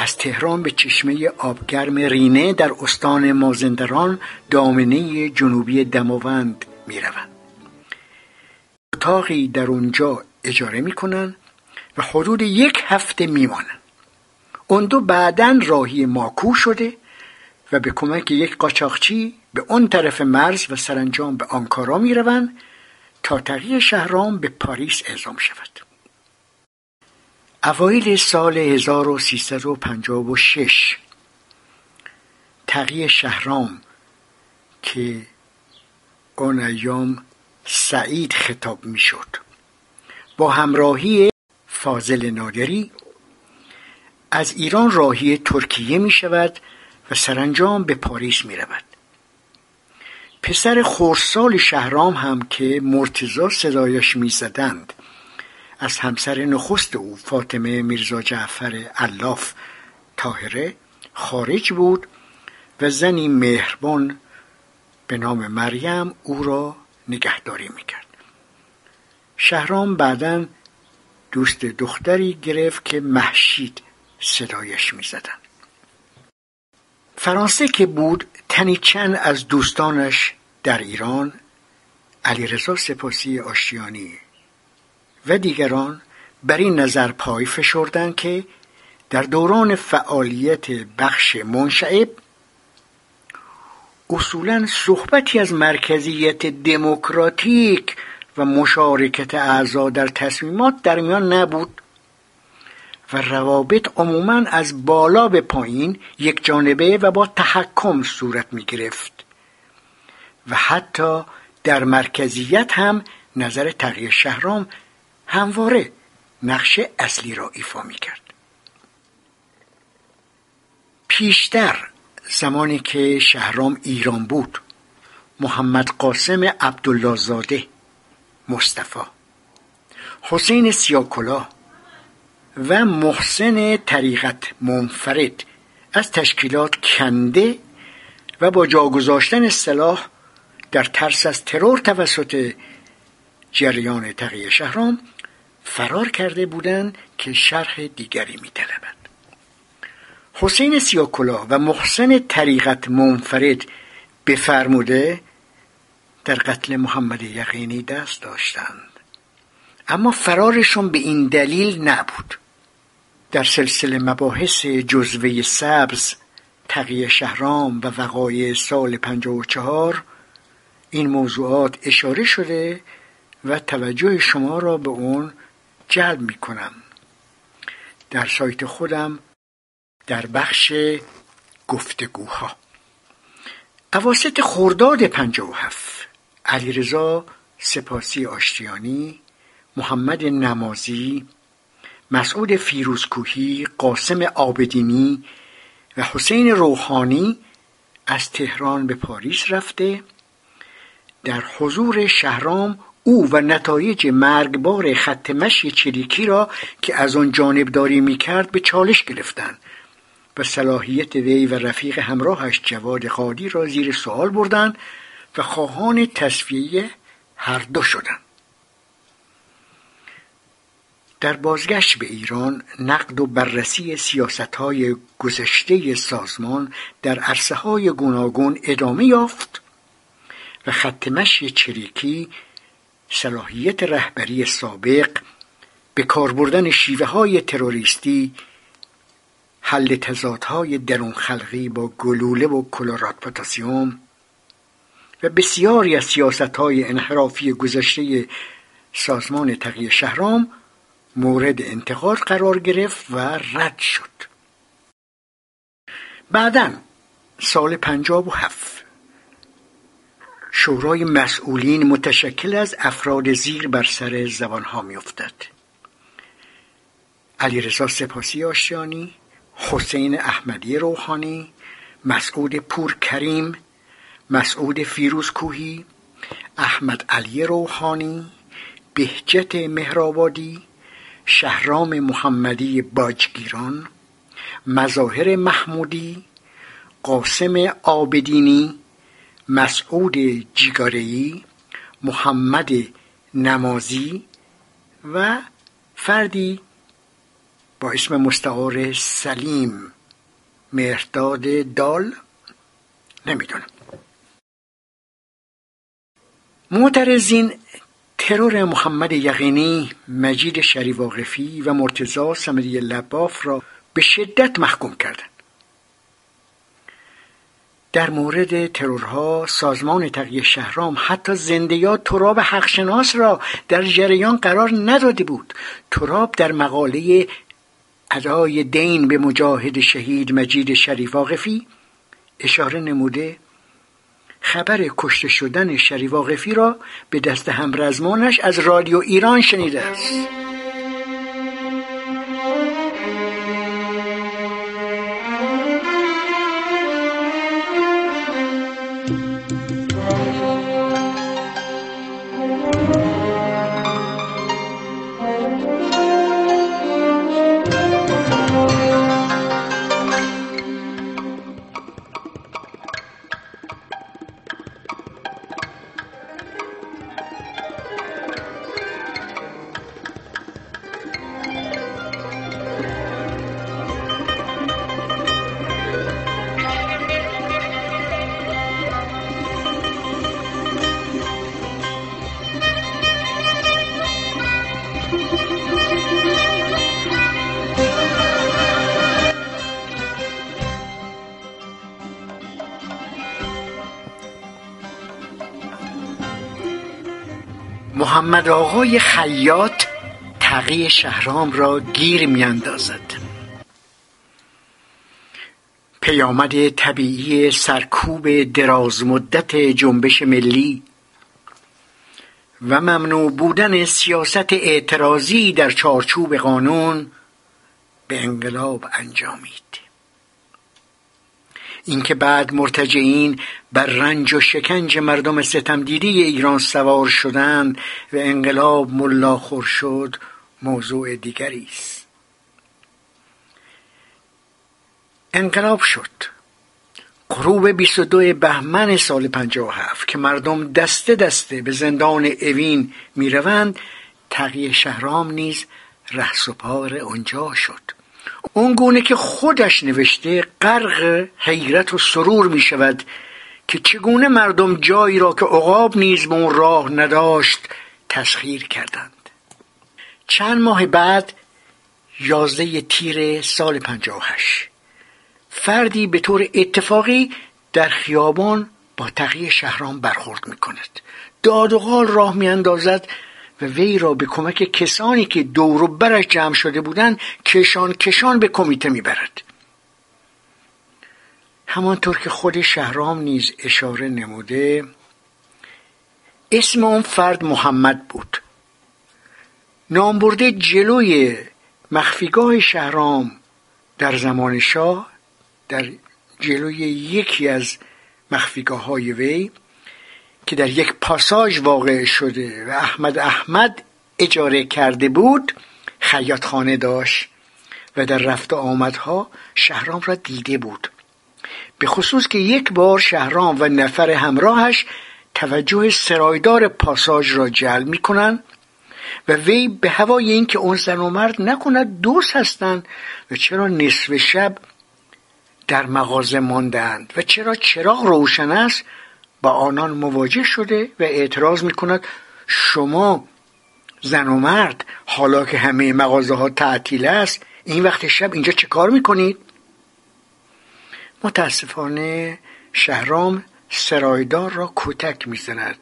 از تهران به چشمه آبگرم رینه در استان مازندران دامنه جنوبی دماوند می روند. اتاقی در اونجا اجاره می‌کنن و حدود یک هفته میمانن اون دو بعدا راهی ماکو شده و به کمک یک قاچاقچی به اون طرف مرز و سرانجام به آنکارا می‌روند تا تغییر شهرام به پاریس اعزام شود اوایل سال 1356 تقی شهرام که آن ایام سعید خطاب می‌شد با همراهی فاضل نادری از ایران راهی ترکیه می شود و سرانجام به پاریس می رود. پسر خورسال شهرام هم که مرتزا صدایش می زدند از همسر نخست او فاطمه میرزا جعفر علاف تاهره خارج بود و زنی مهربان به نام مریم او را نگهداری می‌کرد. شهرام بعدا دوست دختری گرفت که محشید صدایش می‌زدند فرانسه که بود تنی چند از دوستانش در ایران علیرضا سپاسی آشیانی و دیگران بر این نظر پای فشردند که در دوران فعالیت بخش منشعب اصولا صحبتی از مرکزیت دموکراتیک و مشارکت اعضا در تصمیمات در میان نبود و روابط عموما از بالا به پایین یک جانبه و با تحکم صورت می گرفت و حتی در مرکزیت هم نظر تغییر شهرام همواره نقش اصلی را ایفا می کرد پیشتر زمانی که شهرام ایران بود محمد قاسم عبدالله زاده مصطفی حسین سیاکلا و محسن طریقت منفرد از تشکیلات کنده و با جا گذاشتن سلاح در ترس از ترور توسط جریان تقیه شهرام فرار کرده بودند که شرح دیگری میطلبد حسین سیاکلا و محسن طریقت منفرد بفرموده در قتل محمد یقینی دست داشتند. اما فرارشون به این دلیل نبود. در سلسله مباحث جزوه سبز تقیه شهرام و وقایع سال 54 این موضوعات اشاره شده و توجه شما را به اون جلب می کنم در سایت خودم در بخش گفتگوها. اواسط و هفت علیرضا سپاسی آشتیانی محمد نمازی مسعود فیروزکوهی قاسم آبدینی و حسین روحانی از تهران به پاریس رفته. در حضور شهرام او و نتایج مرگبار خط مشی چریکی را که از آن جانبداری می‌کرد به چالش گرفتند و صلاحیت وی و رفیق همراهش جواد قادی را زیر سوال بردند و خواهان تصفیه هر دو شدند. در بازگشت به ایران نقد و بررسی سیاست های گذشته سازمان در عرصه های گوناگون ادامه یافت و خط مشی چریکی صلاحیت رهبری سابق به کار بردن شیوه های تروریستی حل تضادهای درون خلقی با گلوله و کلورات پتاسیوم و بسیاری از سیاست های انحرافی گذشته سازمان تقیه شهرام مورد انتقاد قرار گرفت و رد شد. بعدا سال پنجاب و هفت شورای مسئولین متشکل از افراد زیر بر سر زبانها میافتد. علیرضا سپاسی آشیانی حسین احمدی روحانی مسعود پور کریم مسعود فیروز کوهی احمد علی روحانی بهجت مهرآبادی شهرام محمدی باجگیران مظاهر محمودی قاسم آبدینی مسعود جیگارهی محمد نمازی و فردی با اسم مستعار سلیم. مهرداد دال نمی‌دونم. معترضین ترور محمد یقینی مجید شریف واقفی و مرتزا سمری لباف را به شدت محکوم کردند. در مورد ترورها سازمان تقیه شهرام حتی زنده یا تراب حقشناس را در جریان قرار نداده بود. تراب در مقاله ادای دین به مجاهد شهید مجید شریف واقفی اشاره نموده خبر کشته شدن شریف واقفی را به دست همرزمانش از رادیو ایران شنیده است. محمد آقای خیاط تقی شهرام را گیر میاندازد. پیامد طبیعی سرکوب دراز مدت جنبش ملی و ممنوع بودن سیاست اعتراضی در چارچوب قانون به انقلاب انجامید. اینکه بعد مرتجعین بر رنج و شکنج مردم ستمدیدی ایران سوار شدند و انقلاب ملاخور شد موضوع دیگری است. انقلاب شد. غروب 22 بهمن سال 57 که مردم دسته دسته به زندان اوین می‌روند تقیه شهرام نیز رهس و پار آنجا شد. اون گونه که خودش نوشته غرق حیرت و سرور می شود که چگونه مردم جایی را که عقاب نیز به اون راه نداشت تسخیر کردند. چند ماه بعد یازده تیر سال پنجاهش فردی به طور اتفاقی در خیابان با تقیه شهرام برخورد می کند. داد و راه می اندازد و وی را به کمک کسانی که دور و برش جمع شده بودند کشان کشان به کمیته می‌برد. همانطور که خود شهرام نیز اشاره نموده اسم اون فرد محمد بود. نام برده جلوی مخفیگاه شهرام در زمان شاه در جلوی یکی از مخفیگاه های وی. که در یک پاساژ واقع شده و احمد احمد اجاره کرده بود خیاط خانه داشت و در رفت آمدها شهرام را دیده بود. به خصوص که یک بار شهرام و نفر همراهش توجه سرایدار پاساژ را جلب می کنند و وی به هوای اینکه اون زن و مرد نکند دوست هستند و چرا نصف شب در مغازه ماندند و چرا چراغ روشن است با آنان مواجه شده و اعتراض می کند شما زن و مرد حالا که همه مغازه ها تعطیل است این وقت شب اینجا چه کار می‌کنید؟ متاسفانه شهرام سرایدار را کتک می‌زند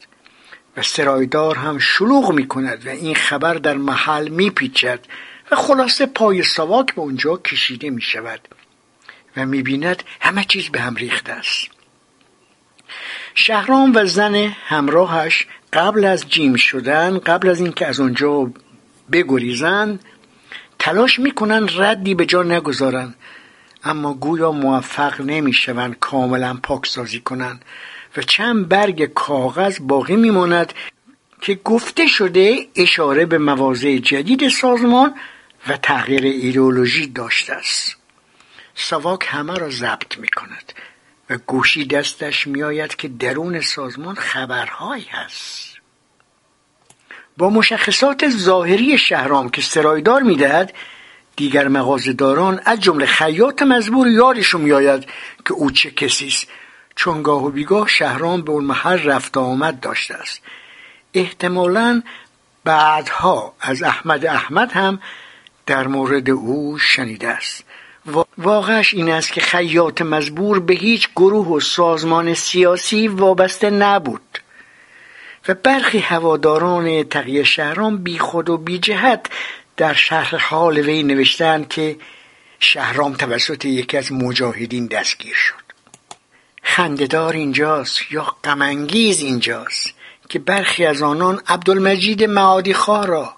و سرایدار هم شلوغ می کند و این خبر در محل میپیچد و خلاصه پای سواک به اونجا کشیده می شود و می بیند همه چیز به هم ریخته است شهرام و زن همراهش قبل از جیم شدن قبل از اینکه از اونجا بگریزند تلاش می‌کنن ردی به جا نگذارن. اما گویا موفق نمی‌شوند کاملا پاکسازی کنند و چند برگ کاغذ باقی میماند که گفته شده اشاره به مواضع جدید سازمان و تغییر ایدئولوژی داشته است. سواک همه را ضبط می کند گوشی دستش میآید که درون سازمان خبرهایی هست. با مشخصات ظاهری شهرام که سرایدار می‌دهد دیگر مغازهداران از جمله خیاط مزبور یادشون میآید که او چه کسی است. چون گاه و بیگاه شهرام به اون محل رفت آمد داشته است. احتمالا بعدها از احمد احمد هم در مورد او شنیده است. واقعش این است که خیاط مزبور به هیچ گروه و سازمان سیاسی وابسته نبود. و برخی هواداران تقیه شهرام بی خود و بی جهت در شهر حال وی نوشتند که شهرام توسط یکی از مجاهدین دستگیر شد. خندهدار اینجاست یا غمانگیز اینجاست که برخی از آنان عبدالمجید معادی را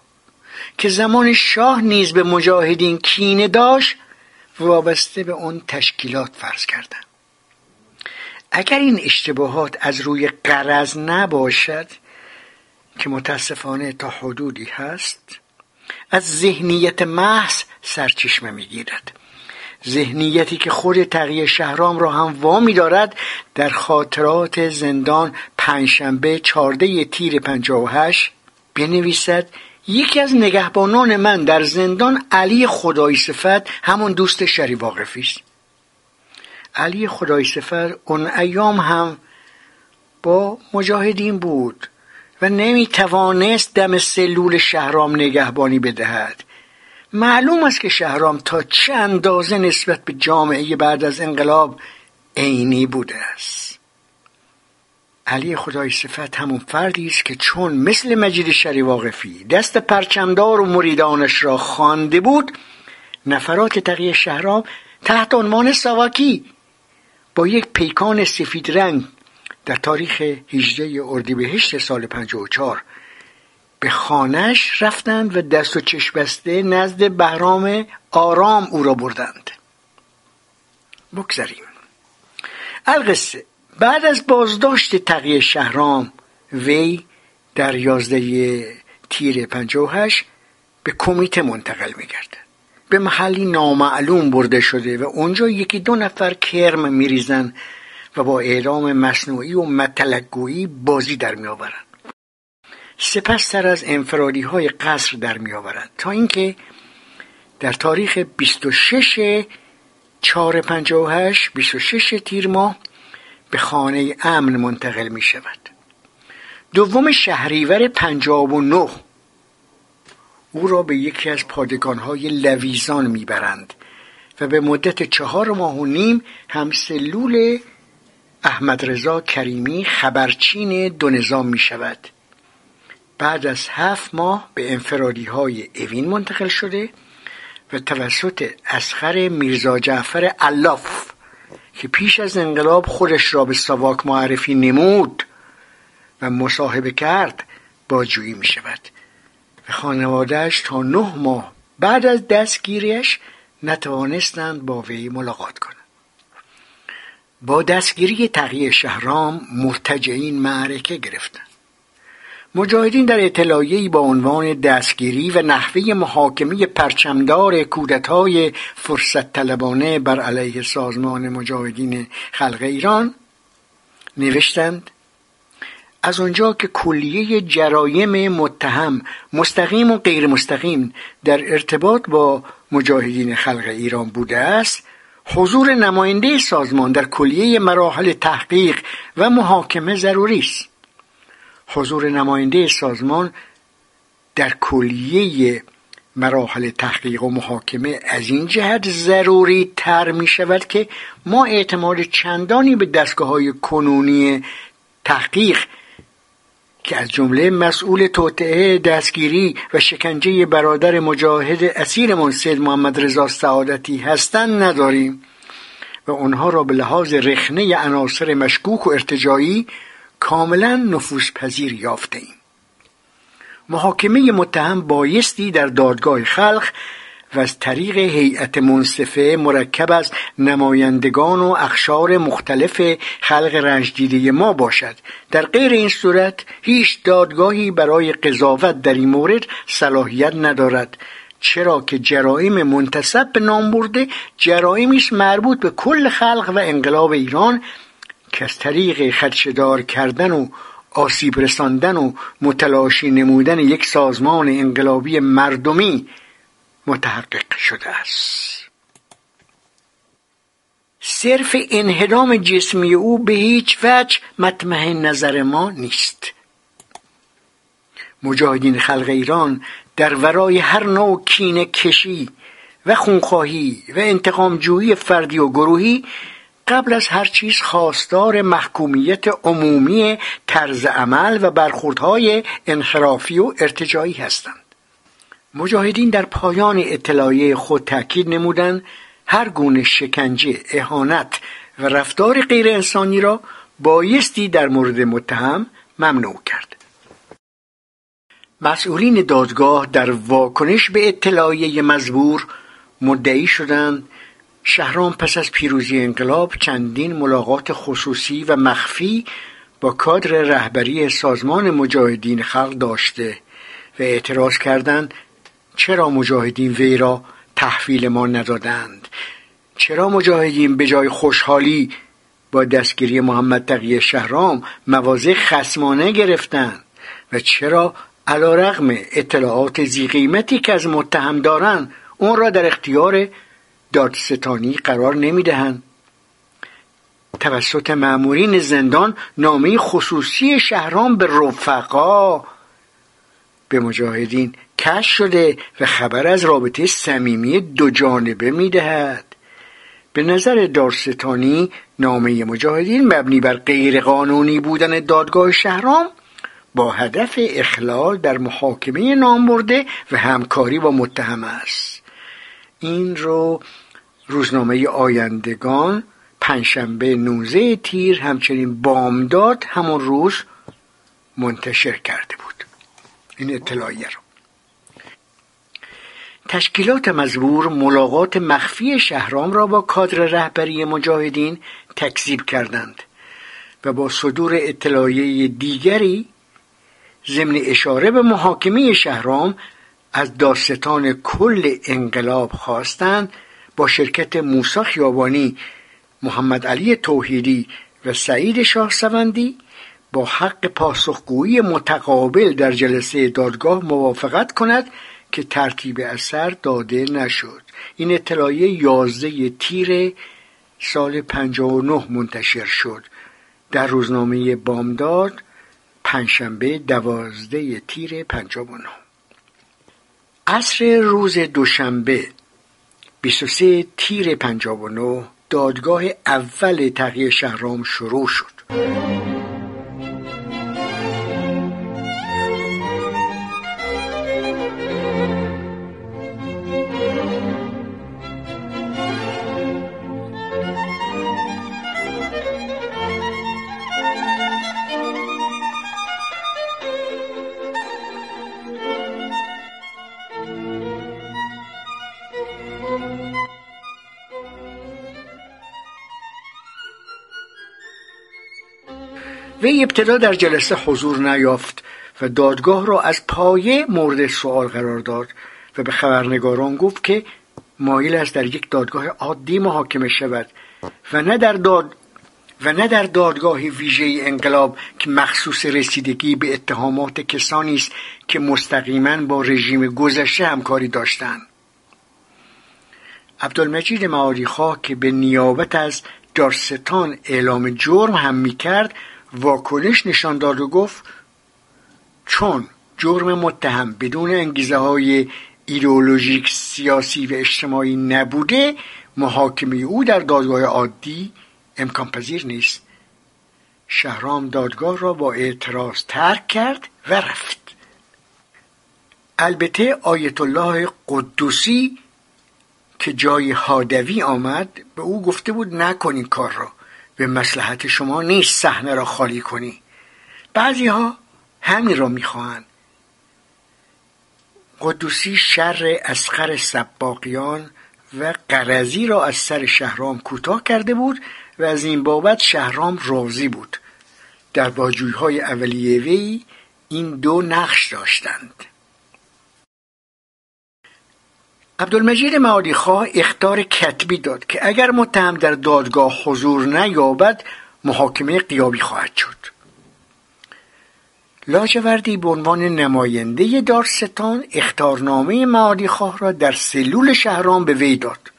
که زمان شاه نیز به مجاهدین کینه داشت وابسته به اون تشکیلات فرض کردند اگر این اشتباهات از روی قرض نباشد که متاسفانه تا حدودی هست از ذهنیت محض سرچشمه می‌گیرد. ذهنیتی که خود تقیه شهرام را هم وامی دارد در خاطرات زندان پنجشنبه چارده تیر پنجاه و هشت بنویسد یکی از نگهبانان من در زندان علی خدای صفت همون دوست شری واقفی است. علی خدای صفت اون ایام هم با مجاهدین بود و نمی توانست دم سلول شهرام نگهبانی بدهد. معلوم است که شهرام تا چه اندازه نسبت به جامعه بعد از انقلاب عینی بوده است. علی خدای صفت همون فردی است که چون مثل مجید شری واقفی دست پرچمدار و مریدانش را خوانده بود نفرات تقیه شهرام تحت عنوان سواکی با یک پیکان سفید رنگ در تاریخ 18 اردیبهشت سال 54 به خانش رفتند و دست و چشم بسته نزد بهرام آرام او را بردند. بگذریم. القصه. بعد از بازداشت تقیه شهرام وی در یازده تیر 58 به کمیته منتقل میگرده به محلی نامعلوم برده شده و اونجا یکی دو نفر کرم میریزن و با اعلام مصنوعی و متلقویی بازی در میآورند. سپس سر از انفرادی های قصر در میآورند تا اینکه در تاریخ 26 4 58 26 تیر ماه به خانه امن منتقل می شود. دوم شهریور 59 او را به یکی از پادگانهای لویزان می‌برند و به مدت چهار ماه و نیم هم سلول احمد رضا کریمی خبرچین دو نظام می شود. بعد از هفت ماه به انفرادی های اوین منتقل شده و توسط اسخر میرزا جعفر علاف که پیش از انقلاب خودش را به سواک معرفی نمود و مصاحبه کرد باجویی می شود و خانوادهش تا نه ماه بعد از دستگیریش نتوانستند با وی ملاقات کنند. با دستگیری تقیه شهرام مرتجعین معرکه گرفتند. مجاهدین در اطلاعیه‌ای با عنوان دستگیری و نحوه محاکمه پرچمدار کودتای فرصت طلبانه بر علیه سازمان مجاهدین خلق ایران نوشتند از آنجا که کلیه جرایم متهم مستقیم و غیر مستقیم در ارتباط با مجاهدین خلق ایران بوده است حضور نماینده سازمان در کلیه مراحل تحقیق و محاکمه ضروری است. حضور نماینده سازمان در کلیه مراحل تحقیق و محاکمه از این جهت ضروری تر می شود که ما اعتماد چندانی به دستگاه های کنونی تحقیق که از جمله مسئول توطعه دستگیری و شکنجه برادر مجاهد اسیرمان سید محمد رضا سعادتی هستند نداریم و آنها را به لحاظ رخنه عناصر مشکوک و ارتجایی کاملا نفوذ پذیر یافته ایم محاکمه متهم بایستی در دادگاه خلق و از طریق هیئت منصفه مرکب از نمایندگان و اخشار مختلف خلق رنج ما باشد. در غیر این صورت هیچ دادگاهی برای قضاوت در این مورد صلاحیت ندارد. چرا که جرائم منتصب به نام برده جرائمی است مربوط به کل خلق و انقلاب ایران که از طریق خدشدار کردن و آسیب رساندن و متلاشی نمودن یک سازمان انقلابی مردمی متحقق شده است. صرف انهدام جسمی او به هیچ وجه مطمع نظر ما نیست. مجاهدین خلق ایران در ورای هر نوع کینه کشی و خونخواهی و انتقام جویی فردی و گروهی قبل از هر چیز خواستار محکومیت عمومی طرز عمل و برخوردهای انحرافی و ارتجایی هستند مجاهدین در پایان اطلاعیه خود تاکید نمودند هر گونه شکنجه، اهانت و رفتار غیر انسانی را بایستی در مورد متهم ممنوع کرد. مسئولین دادگاه در واکنش به اطلاعیه مزبور مدعی شدند شهرام پس از پیروزی انقلاب چندین ملاقات خصوصی و مخفی با کادر رهبری سازمان مجاهدین خلق داشته و اعتراض کردند چرا مجاهدین وی را تحویل ما ندادند. چرا مجاهدین به جای خوشحالی با دستگیری محمد تقی شهرام مواضع خسمانه گرفتند و چرا علا رغم اطلاعات زی قیمتی که از متهم دارند اون را در اختیار دادستانی قرار نمی‌دهند. توسط مأمورین زندان نامه خصوصی شهرام به رفقا به مجاهدین کش شده و خبر از رابطه صمیمی دو جانبه می‌دهد. به نظر دارستانی نامه مجاهدین مبنی بر غیرقانونی بودن دادگاه شهرام با هدف اخلال در محاکمه نامبرده و همکاری با متهم است. این رو روزنامه آیندگان پنجشنبه 19 تیر همچنین بامداد همون روز منتشر کرده بود. این اطلاعیه رو. تشکیلات مزبور ملاقات مخفی شهرام را با کادر رهبری مجاهدین تکذیب کردند و با صدور اطلاعیه دیگری ضمن اشاره به محاکمه شهرام از داستان کل انقلاب خواستند با شرکت موسا خیابانی محمد علی توحیدی و سعید شاه سوندی با حق پاسخگویی متقابل در جلسه دادگاه موافقت کند که ترتیب اثر داده نشد. این اطلاعیه یازده تیر سال 59 منتشر شد. در روزنامه بامداد پنجشنبه دوازده تیر 59 عصر روز دوشنبه 23 تیر 59 دادگاه اول تقیه شهرام شروع شد. وی ابتدا در جلسه حضور نیافت و دادگاه را از پایه مورد سوال قرار داد و به خبرنگاران گفت که مایل است در یک دادگاه عادی محاکمه شود و نه در داد و نه در دادگاه ویژه انقلاب که مخصوص رسیدگی به اتهامات کسانی است که مستقیما با رژیم گذشته همکاری داشتند. عبدالمجید معادی خواه که به نیابت از دارستان اعلام جرم هم می‌کرد واکنش نشان داد و گفت چون جرم متهم بدون انگیزه های ایدئولوژیک سیاسی و اجتماعی نبوده محاکمه او در دادگاه عادی امکان پذیر نیست. شهرام دادگاه را با اعتراض ترک کرد و رفت. البته آیت الله قدوسی که جای هادوی آمد به او گفته بود نکنی کار را. به مسلحت شما نیست صحنه را خالی کنی. بعضی ها همین را می‌خواهند. قدوسی شر اسخر سباقیان و قرزی را از سر شهرام کوتاه کرده بود و از این بابت شهرام راضی بود. در باجویهای اولیه وی این دو نقش داشتند. عبدالمجید معادی خواه اختار کتبی داد که اگر متهم در دادگاه حضور نیابد محاکمه قیابی خواهد شد. لاجوردی به عنوان نماینده دارستان اختارنامه معادی خواه را در سلول شهرام به وی داد.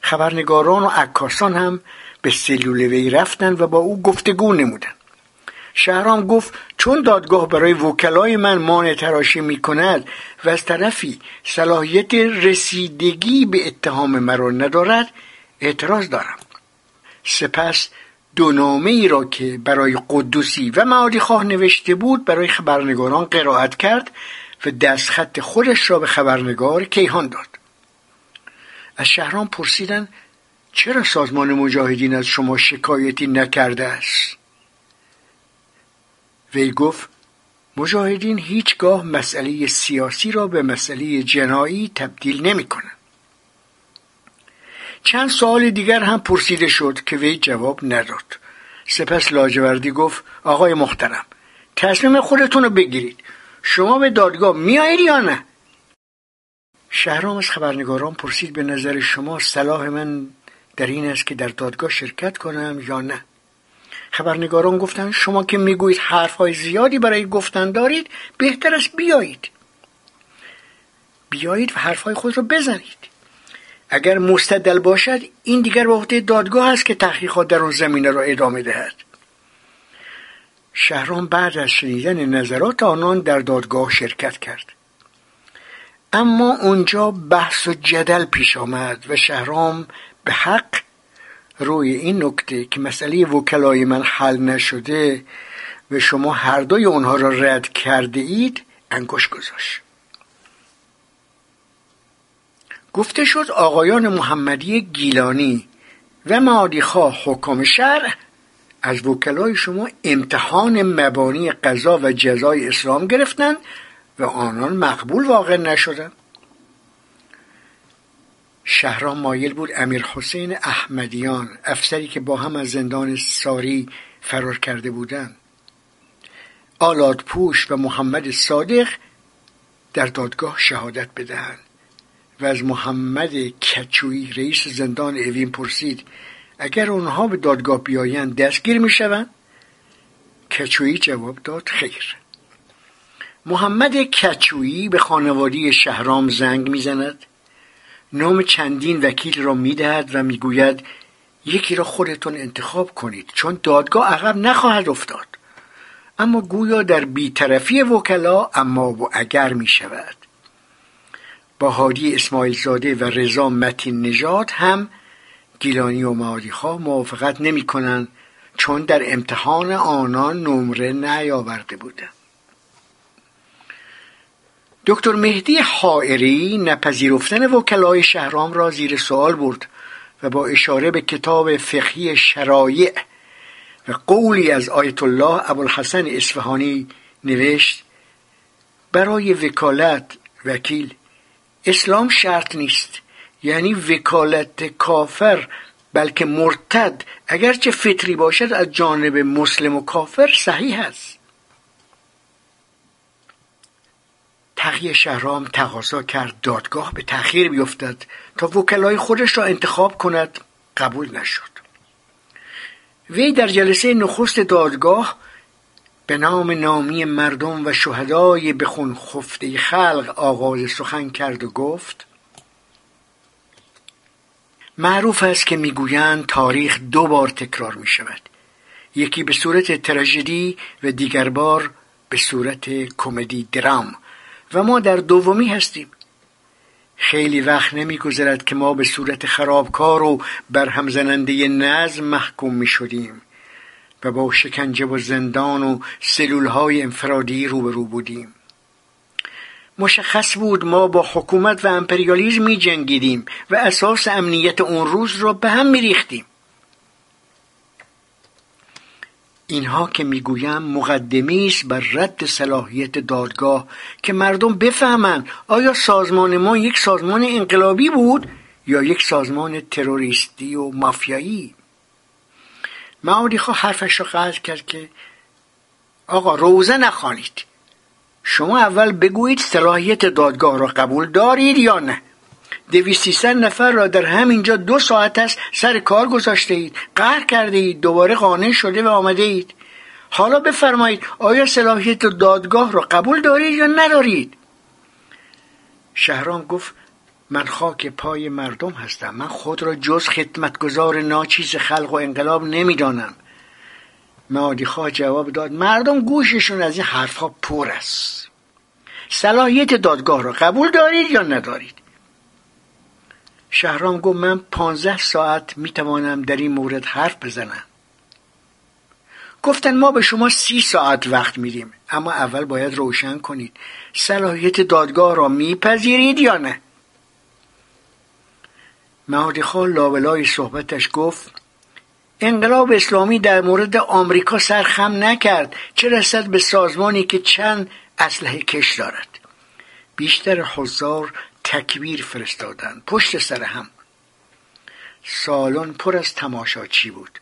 خبرنگاران و عکاسان هم به سلول وی رفتند و با او گفتگو نمودند. شهرام گفت چون دادگاه برای وکلای من مانع تراشی می کند و از طرفی صلاحیت رسیدگی به اتهام مرا ندارد اعتراض دارم. سپس دو نامه ای را که برای قدوسی و معادی خواه نوشته بود برای خبرنگاران قرائت کرد و دستخط خودش را به خبرنگار کیهان داد. از شهران پرسیدن چرا سازمان مجاهدین از شما شکایتی نکرده است؟ وی گفت مجاهدین هیچگاه مسئله سیاسی را به مسئله جنایی تبدیل نمی کنند. چند سوال دیگر هم پرسیده شد که وی جواب نداد. سپس لاجوردی گفت آقای محترم تصمیم خودتون رو بگیرید. شما به دادگاه میایید یا نه؟ شهرام از خبرنگاران پرسید به نظر شما صلاح من در این است که در دادگاه شرکت کنم یا نه؟ خبرنگاران گفتند شما که می‌گویید حرفهای زیادی برای گفتن دارید بهتر است بیایید. بیایید و حرفهای خود را بزنید. اگر مستدل باشد این دیگر به عهده دادگاه است که تحقیقات در آن زمینه را ادامه دهد. شهرام بعد از شنیدن نظرات آنان در دادگاه شرکت کرد. اما اونجا بحث و جدل پیش آمد و شهرام به حق روی این نکته که مسئله وکلای من حل نشده و شما هر دوی اونها را رد کرده اید انگوش گذاشت. گفته شد آقایان محمدی گیلانی و معادیخواه حکام شرع از وکلای شما امتحان مبانی قضا و جزای اسلام گرفتند و آنان مقبول واقع نشدند. شهرام مایل بود امیر حسین احمدیان افسری که با هم از زندان ساری فرار کرده بودند. آلاد پوش و محمد صادق در دادگاه شهادت بدهند و از محمد کچوی رئیس زندان اوین پرسید اگر اونها به دادگاه بیایند دستگیر می‌شوند؟ کچویی جواب داد خیر. محمد کچویی به خانواده شهرام زنگ می‌زند. نام چندین وکیل را می‌دهد و می‌گوید یکی را خودتون انتخاب کنید چون دادگاه عقب نخواهد افتاد. اما گویا در بیطرفی وکلا اما و اگر می شود با هادی اسماعیل زاده و رضا متین نژاد هم گیلانی و مادیخا موافقت نمی کنند چون در امتحان آنان نمره نیاورده بودند. دکتر مهدی حائری نپذیرفتن وکلای شهرام را زیر سوال برد و با اشاره به کتاب فقهی شرایع و قولی از آیت الله ابوالحسن اصفهانی نوشت برای وکالت وکیل اسلام شرط نیست یعنی وکالت کافر بلکه مرتد اگرچه فطری باشد از جانب مسلم و کافر صحیح است. تقیه شهرام تقاضا کرد دادگاه به تأخیر بیفتد تا وکلای خودش را انتخاب کند. قبول نشد. وی در جلسه نخست دادگاه به نام نامی مردم و شهدای بخون خفته خلق آغاز سخن کرد و گفت معروف است که می‌گویند تاریخ دو بار تکرار می شود یکی به صورت تراژدی و دیگر بار به صورت کمدی درام. و ما در دومی هستیم. خیلی وقت نمیگذرد که ما به صورت خرابکار و برهم زننده نظم محکوم می شدیم و با شکنجه و زندان و سلول های انفرادی روبرو بودیم. مشخص بود ما با حکومت و امپریالیزم می جنگیدیم و اساس امنیت اون روز را به هم می ریختیم اینها که می‌گویم مقدمی است بر رد صلاحیت دادگاه که مردم بفهمند آیا سازمان ما یک سازمان انقلابی بود یا یک سازمان تروریستی و مافیایی. معادی خواه حرفش را قطع کرد که آقا روزه نخوانید. شما اول بگویید صلاحیت دادگاه را قبول دارید یا نه؟ دویست نفر را در همینجا دو ساعت است سر کار گذاشته اید. قهر کرده اید. دوباره قانع شده و آمده اید. حالا بفرمایید آیا صلاحیت دادگاه را قبول دارید یا ندارید؟ شهرام گفت من خاک پای مردم هستم. من خود را جز خدمتگزار ناچیز خلق و انقلاب نمی‌دانم. معادی خواه جواب داد مردم گوششون از این حرفها پر است. صلاحیت دادگاه را قبول دارید یا ندارید؟ شهرام گفت من پانزده ساعت می‌توانم در این مورد حرف بزنم. گفتن ما به شما سی ساعت وقت میدیم اما اول باید روشن کنید. صلاحیت دادگاه را میپذیرید یا نه؟ مهادی خان لابلای صحبتش گفت انقلاب اسلامی در مورد آمریکا سرخم نکرد. چه رسد به سازمانی که چند اسلحه کش دارد؟ بیشتر حضار تکبیر فرستادند پشت سر هم. سالن پر از تماشاچی بود.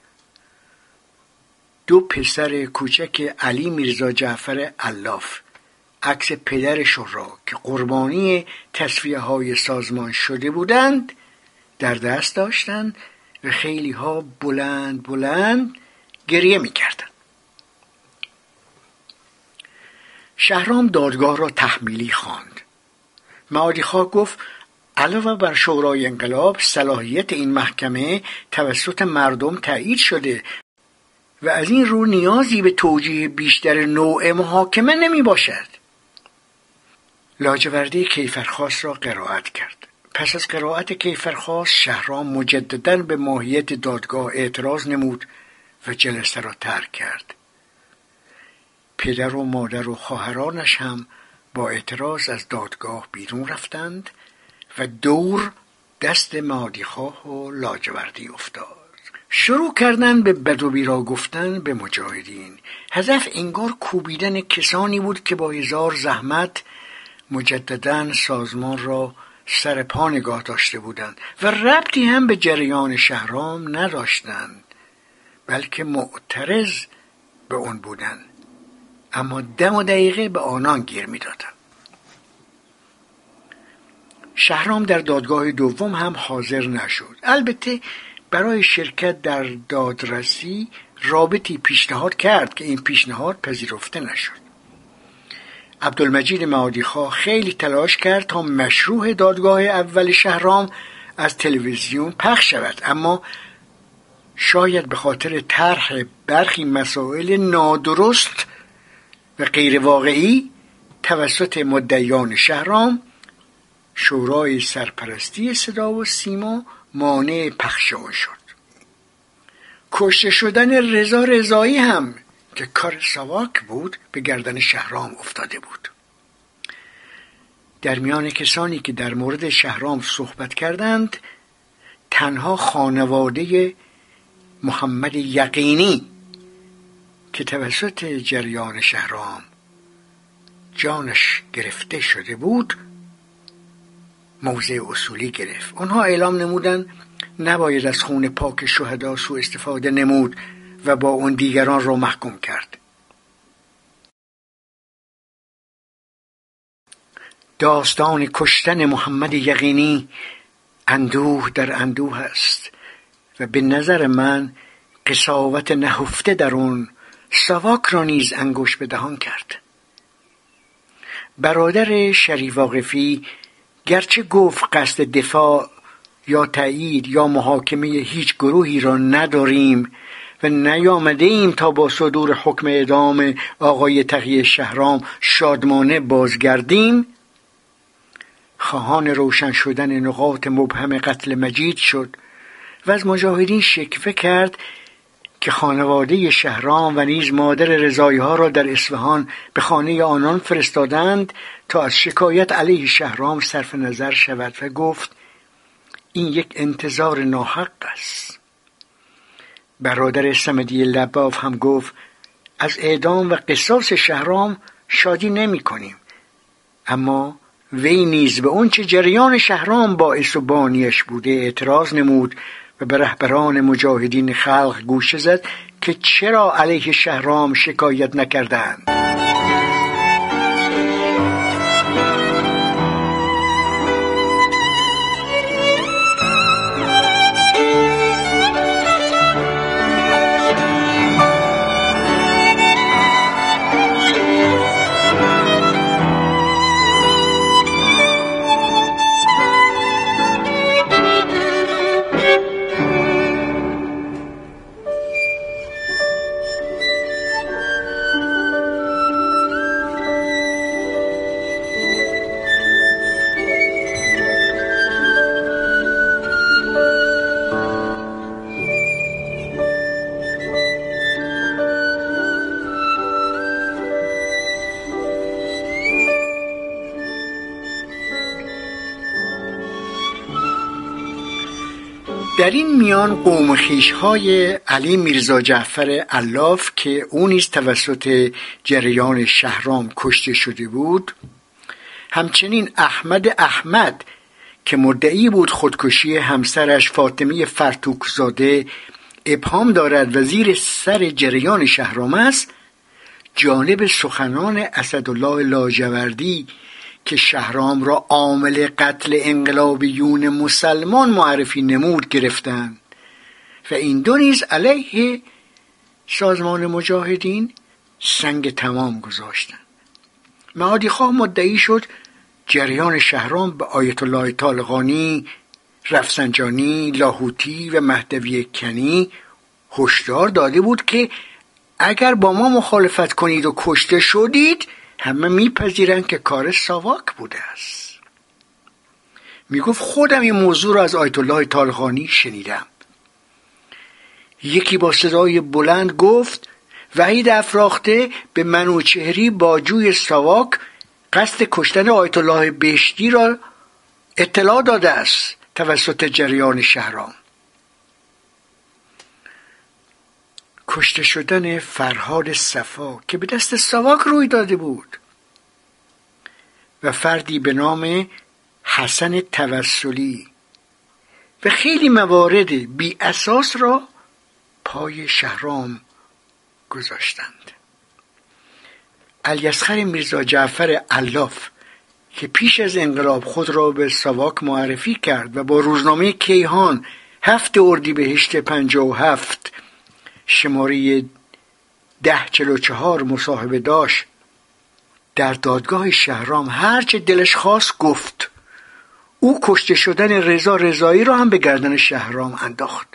دو پسر کوچک علی میرزا جعفر الاف عکس پدرشون را که قربانی تصفیه های سازمان شده بودند در دست داشتند و خیلی ها بلند بلند گریه می‌کردند. شهرام دادگاه را تحمیلی خواند. معادی خواه گفت علاوه بر شورای انقلاب صلاحیت این محکمه توسط مردم تایید شده و از این رو نیازی به توجیه بیشتر نوع محاکمه نمی باشد. لاجوردی کیفرخواست را قرائت کرد. پس از قرائت کیفرخواست شهرام مجددا به ماهیت دادگاه اعتراض نمود و جلسه را ترک کرد. پدر و مادر و خواهرانش هم با اعتراض از دادگاه بیرون رفتند و دور دست مادیخواه و لاجوردی افتاد. شروع کردن به بد و بیرا گفتن به مجاهدین. هدف انگار کوبیدن کسانی بود که با هزار زحمت مجددا سازمان را سر پا نگاه داشته بودند و ربطی هم به جریان شهرام نداشتند بلکه معترض به اون بودند. اما دم و دقیقه به آنان گیر می‌دادند شهرام در دادگاه دوم هم حاضر نشد. البته برای شرکت در دادرسی رابطی پیشنهاد کرد که این پیشنهاد پذیرفته نشد. عبدالمجید معادیخواه خیلی تلاش کرد تا مشروع دادگاه اول شهرام از تلویزیون پخش شود اما شاید به خاطر طرح برخی مسائل نادرست و غیر واقعی توسط مدعیان شهرام شورای سرپرستی صدا و سیما مانع پخش آن شد. کشته شدن رضا رضایی هم که کار سواک بود به گردن شهرام افتاده بود. در میان کسانی که در مورد شهرام صحبت کردند تنها خانواده محمد یقینی که توسط جریان شهرام جانش گرفته شده بود موضع اصولی گرفت. آنها اعلام نمودند نباید از خون پاک شهدا سو استفاده نمود و با اون دیگران را محکوم کرد. داستان کشتن محمد یقینی اندوه در اندوه است و به نظر من قصاوت نهفته در اون سواک را نیز انگوش به دهان کرد. برادر شریف واقفی گرچه گفت قصد دفاع یا تایید یا محاکمه هیچ گروهی را نداریم و نیامده ایم تا با صدور حکم اعدام آقای تقیه شهرام شادمانه بازگردیم. خواهان روشن شدن نقاط مبهم قتل مجید شد و از مجاهدین شکفه کرد که خانواده شهرام و نیز مادر رضایی ها را در اصفهان به خانه آنان فرستادند تا از شکایت علیه شهرام صرف نظر شود و گفت این یک انتظار ناحق است. برادر سمدی لباف هم گفت از اعدام و قصاص شهرام شادی نمی کنیم. اما وی نیز به اونچه جریان شهرام باعث و بانیش بوده اعتراض نمود و به رهبران مجاهدین خلق گوشه زد که چرا علیه شهرام شکایت نکردند. در این میان قوم خیش های علی میرزا جعفر علاف که او نیز توسط جریان شهرام کشته شده بود همچنین احمد احمد که مدعی بود خودکشی همسرش فاطمه فرتوکزاده ابهام دارد و زیر سر جریان شهرام است جانب سخنان اسدالله لاجوردی که شهرام را عامل قتل انقلابیون مسلمان معرفی نمود گرفتند و این دو نیز علیه سازمان مجاهدین سنگ تمام گذاشتند معادی خواه مدعی شد جریان شهرام به آیت الله طالقانی رفسنجانی لاهوتی و مهدوی کنی هشدار داده بود که اگر با ما مخالفت کنید و کشته شدید همه میپذیرند که کار ساواک بوده است. می‌گفت خودم این موضوع را از آیت الله طالقانی شنیدم. یکی با صدای بلند گفت وحید افراخته به منوچهری با جوی ساواک قصد کشتن آیت الله بهشتی را اطلاع داده است توسط جریان شهرام. کشته شدن فرهاد صفا که به دست ساواک روی داده بود و فردی به نام حسن توسلی و خیلی موارد بی اساس را پای شهرام گذاشتند. الیسخر میرزا جعفر علاف که پیش از انقلاب خود را به ساواک معرفی کرد و با روزنامه کیهان هفت اردیبهشت پنجاه و هفت شماره ده چلو چهار مصاحبه داشت. در دادگاه شهرام هرچه دلش خواست گفت. او کشته شدن رضا رضایی را هم به گردن شهرام انداخت.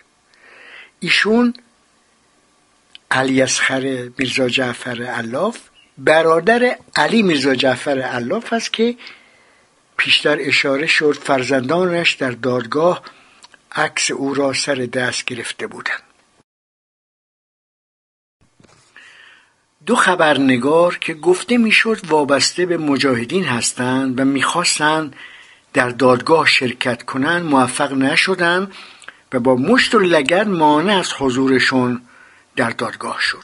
ایشون علی اسخر میرزا جعفر علاف برادر علی میرزا جعفر علاف است که پیشتر اشاره شد فرزندانش در دادگاه عکس او را سر دست گرفته بودند. دو خبرنگار که گفته می‌شد وابسته به مجاهدین هستند و می‌خواستند در دادگاه شرکت کنند موفق نشدند و با مشت و لگد مانع از حضورشون در دادگاه شد.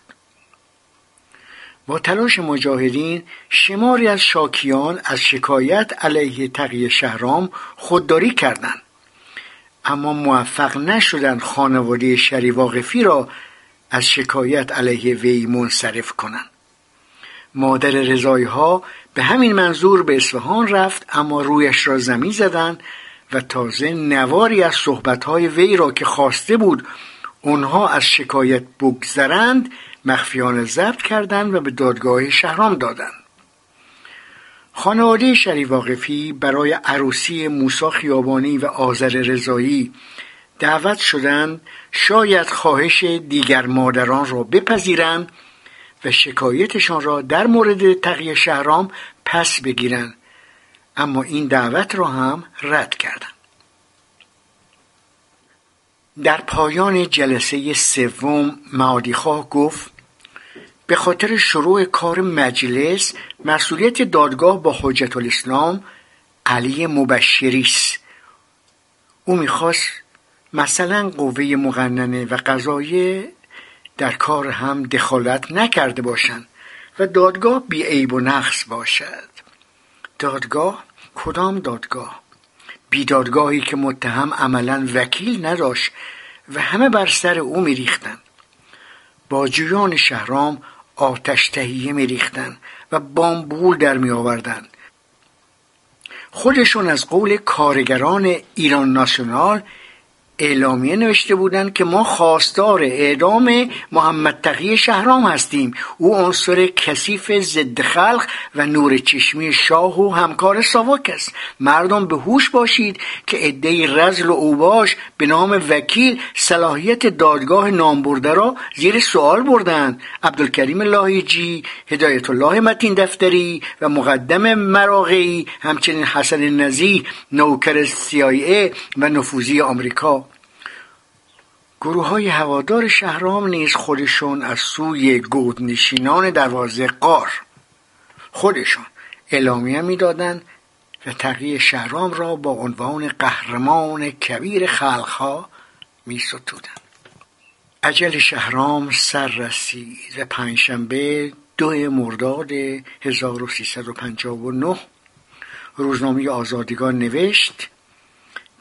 با تلاش مجاهدین شماری از شاکیان از شکایت علیه تقیه شهرام خودداری کردند. اما موفق نشدند خانواده شری واقفی را از شکایت علیه وی منصرف کنند. مادر رضایی ها به همین منظور به اصفهان رفت اما رویش را زمین زدند و تازه نواری از صحبتهای وی را که خواسته بود اونها از شکایت بگذرند مخفیانه ضبط کردند و به دادگاه شهرام دادند. خانواده شری واقفی برای عروسی موسا خیابانی و آذر رضایی دعوت شدند شاید خواهش دیگر مادران را بپذیرند و شکایتشان را در مورد تقیه شهرام پس بگیرند اما این دعوت را هم رد کردند در پایان جلسه سوم معادیخواه گفت به خاطر شروع کار مجلس مسئولیت دادگاه با حجت الاسلام علی مبشری است او می‌خواست مثلا قوه مقننه و قضایه در کار هم دخالت نکرده باشند و دادگاه بی عیب و نقص باشد. دادگاه؟ کدام دادگاه؟ بی دادگاهی که متهم عملا وکیل نداشت و همه بر سر او میریختند. با جویان شهرام آتش تهیه میریختند و بامبول در می آوردند خودشون از قول کارگران ایران ناسیونال اعلامیه نوشته بودند که ما خواستار اعدام محمد تقی شهرام هستیم. او عنصر کثیف ضد خلق و نور چشمی شاه و همکار ساواک است. مردم به هوش باشید که عده رزل و اوباش به نام وکیل صلاحیت دادگاه نامبرده را زیر سوال بردند. عبدالکریم لاهیجی هدایت الله متین دفتری و مقدم مراغی همچنین حسن نزی نوکر CIA و نفوذی آمریکا. گروه های هوادار شهرام نیز خودشون از سوی گودنشینان دروازه قار خودشون اعلامیه می‌دادند و تقیه شهرام را با عنوان قهرمان کبیر خلقها می ستودن. عجل شهرام سر رسید و پنجشنبه دو مرداد 1359 روزنامه آزادگان نوشت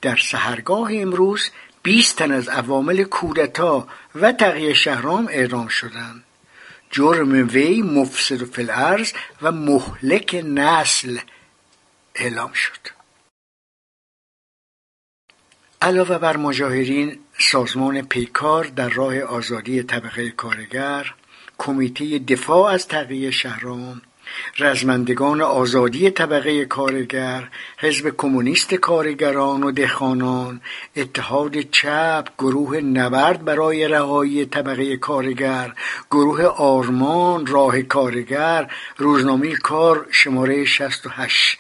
در سهرگاه امروز 20 تن از عوامل کودتا و تغییر شهرام اعدام شدند. جرم وی مفسد و فلعرز و مهلک نسل اعلام شد. علاوه بر مجاهرین سازمان پیکار در راه آزادی طبقه کارگر کمیته دفاع از تغییر شهرام رزمندگان آزادی طبقه کارگر حزب کمونیست کارگران و دهخانان اتحاد چپ گروه نبرد برای رهایی طبقه کارگر گروه آرمان راه کارگر روزنامه کار شماره 68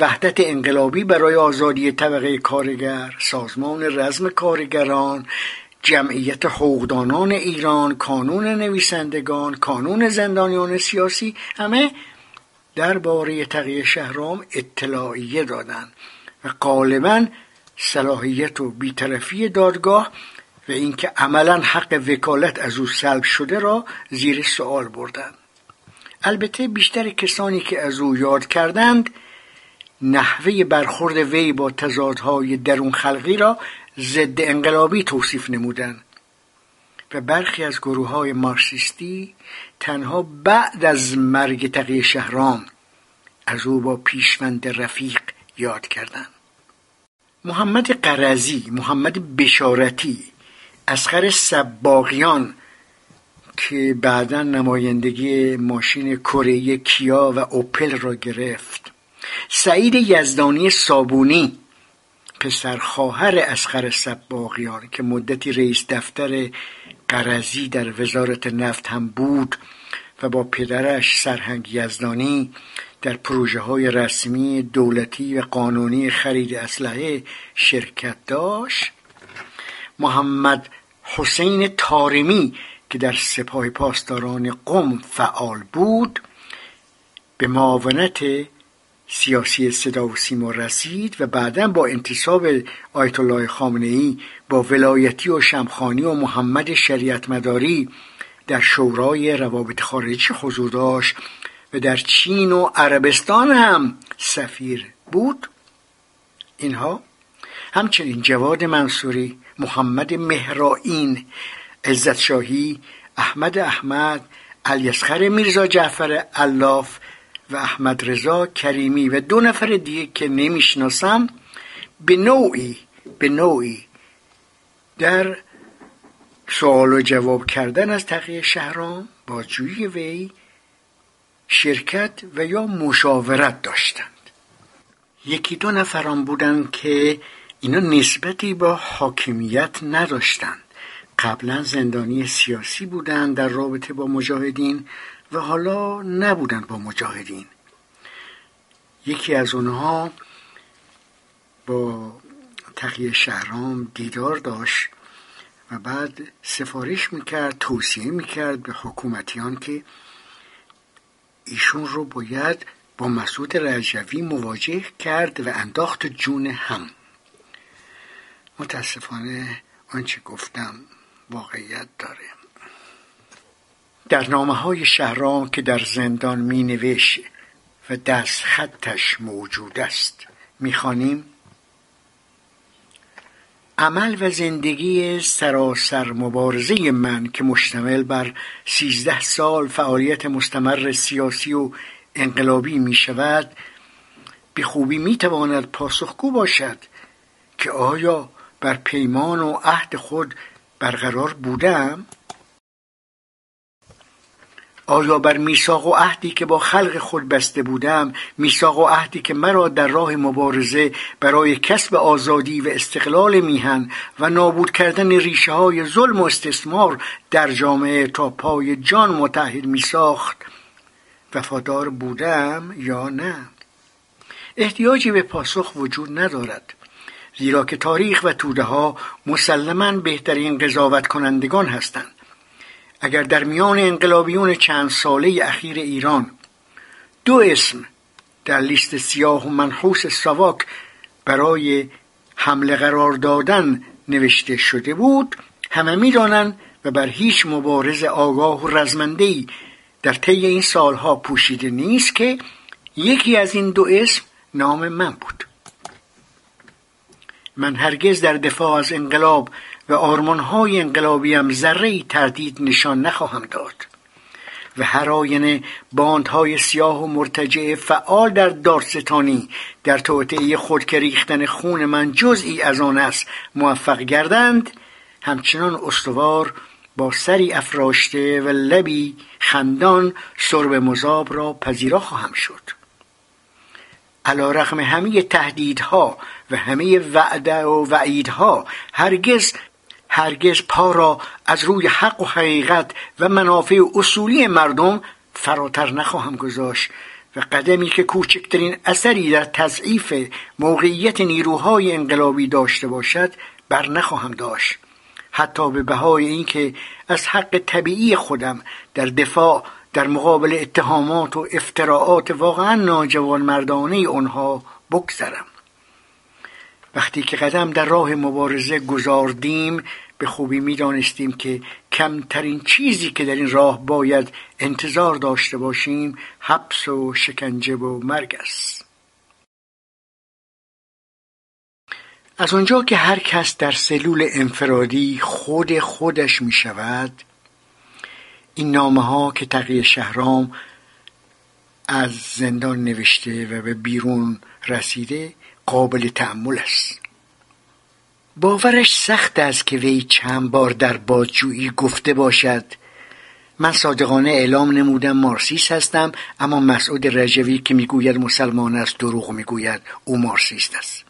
وحدت انقلابی برای آزادی طبقه کارگر سازمان رزم کارگران جمعیت حقوقدانان ایران کانون نویسندگان کانون زندانیان سیاسی همه درباره تغییر شهرام اطلاعیه دادند و غالبا صلاحیت و بیطرفی دادگاه و اینکه عملا حق وکالت از او سلب شده را زیر سوال بردند البته بیشتر کسانی که از او یاد کردند نحوه برخورد وی با تضادهای درون خلقی را ضد انقلابی توصیف نمودند و برخی از گروه های مارکسیستی تنها بعد از مرگ تقی شهرام از او با پیشوند رفیق یاد کردند. محمد قرزی محمد بشارتی اسخر سباقیان که بعدا نمایندگی ماشین کره کیا و اوپل را گرفت. سعید یزدانی صابونی پسر خواهر اسخر سباقیان که مدتی رئیس دفتر قرزی در وزارت نفت هم بود و با پدرش سرهنگ یزدانی در پروژه های رسمی دولتی و قانونی خرید اسلحه شرکت داشت. محمد حسین تارمی که در سپاه پاسداران قم فعال بود به معاونت سیاسی صدا و سیما رسید و بعدا با انتصاب آیت الله خامنه ای با ولایتی و شمخانی و محمد شریعت مداری در شورای روابط خارجی حضور داشت و در چین و عربستان هم سفیر بود. اینها همچنین جواد منصوری محمد مهرائین عزت شاهی احمد احمد الیسخر میرزا جعفر الاف و احمد رضا کریمی و دو نفر دیگه که نمی‌شناسم به نوعی به نوعی در سوال و جواب کردن از تقیه شهرام با جوی وی شرکت و یا مشاورت داشتند. یکی دو نفران بودند که اینا نسبتی با حاکمیت نداشتند. قبلا زندانی سیاسی بودند در رابطه با مجاهدین. و حالا نبودن با مجاهدین. یکی از اونها با تقیه شهرام دیدار داشت و بعد سفارش می‌کرد توصیه می‌کرد به حکومتیان که ایشون رو باید با مسعود رجوی مواجه کرد و انداخت جون هم. متاسفانه آنچه گفتم واقعیت داره. در نامه های شهرام که در زندان می و دست خطش موجود است. می خانیم عمل و زندگی سراسر مبارزه من که مشتمل بر سیزده سال فعالیت مستمر سیاسی و انقلابی می شود به خوبی می تواند پاسخگو باشد که آیا بر پیمان و عهد خود برقرار بودم؟ آیا بر میثاق و عهدی که با خلق خود بسته بودم میثاق و عهدی که مرا در راه مبارزه برای کسب آزادی و استقلال میهن و نابود کردن ریشه های ظلم و استثمار در جامعه تا پای جان متحد میساخت وفادار بودم یا نه؟ احتیاجی به پاسخ وجود ندارد زیرا که تاریخ و توده ها مسلما بهترین قضاوت کنندگان هستند. اگر در میان انقلابیون چند ساله اخیر ایران دو اسم در لیست سیاه و منحوس سواک برای حمله قرار دادن نوشته شده بود همه می‌دانند و بر هیچ مبارز آگاه و رزمندهی در طی این سالها پوشیده نیست که یکی از این دو اسم نام من بود. من هرگز در دفاع از انقلاب و آرمانهای انقلابیم ذره تردید نشان نخواهم داد و هر آینه باندهای سیاه و مرتجع فعال در دارستانی در توطعه خود که ریختن خون من جزئی از آن است موفق گردند همچنان استوار با سری افراشته و لبی خندان سرب مذاب را پذیرا خواهم شد. علا رغم همه تهدیدها و همه وعده و وعیدها هرگز هرگز پا را از روی حق و حقیقت و منافع اصولی مردم فراتر نخواهم گذاشت و قدمی که کوچکترین اثری در تضعیف موقعیت نیروهای انقلابی داشته باشد بر نخواهم داشت. حتی به بهای اینکه از حق طبیعی خودم در دفاع در مقابل اتهامات و افتراعات واقعا ناجوان مردانه آنها بگذرم. وقتی که قدم در راه مبارزه گذاردیم به خوبی می‌دانستیم که کمترین چیزی که در این راه باید انتظار داشته باشیم حبس و شکنجه و مرگ است. از آنجا که هر کس در سلول انفرادی خود خودش می شود این نامه ها که تقیه شهرام از زندان نوشته و به بیرون رسیده قابل تحمل است. باورش سخت است که وی چند بار در بازجویی گفته باشد. من صادقانه اعلام نمودم مارسیست هستم اما مسعود رجوی که می‌گوید مسلمان است دروغ می‌گوید او مارسیست است.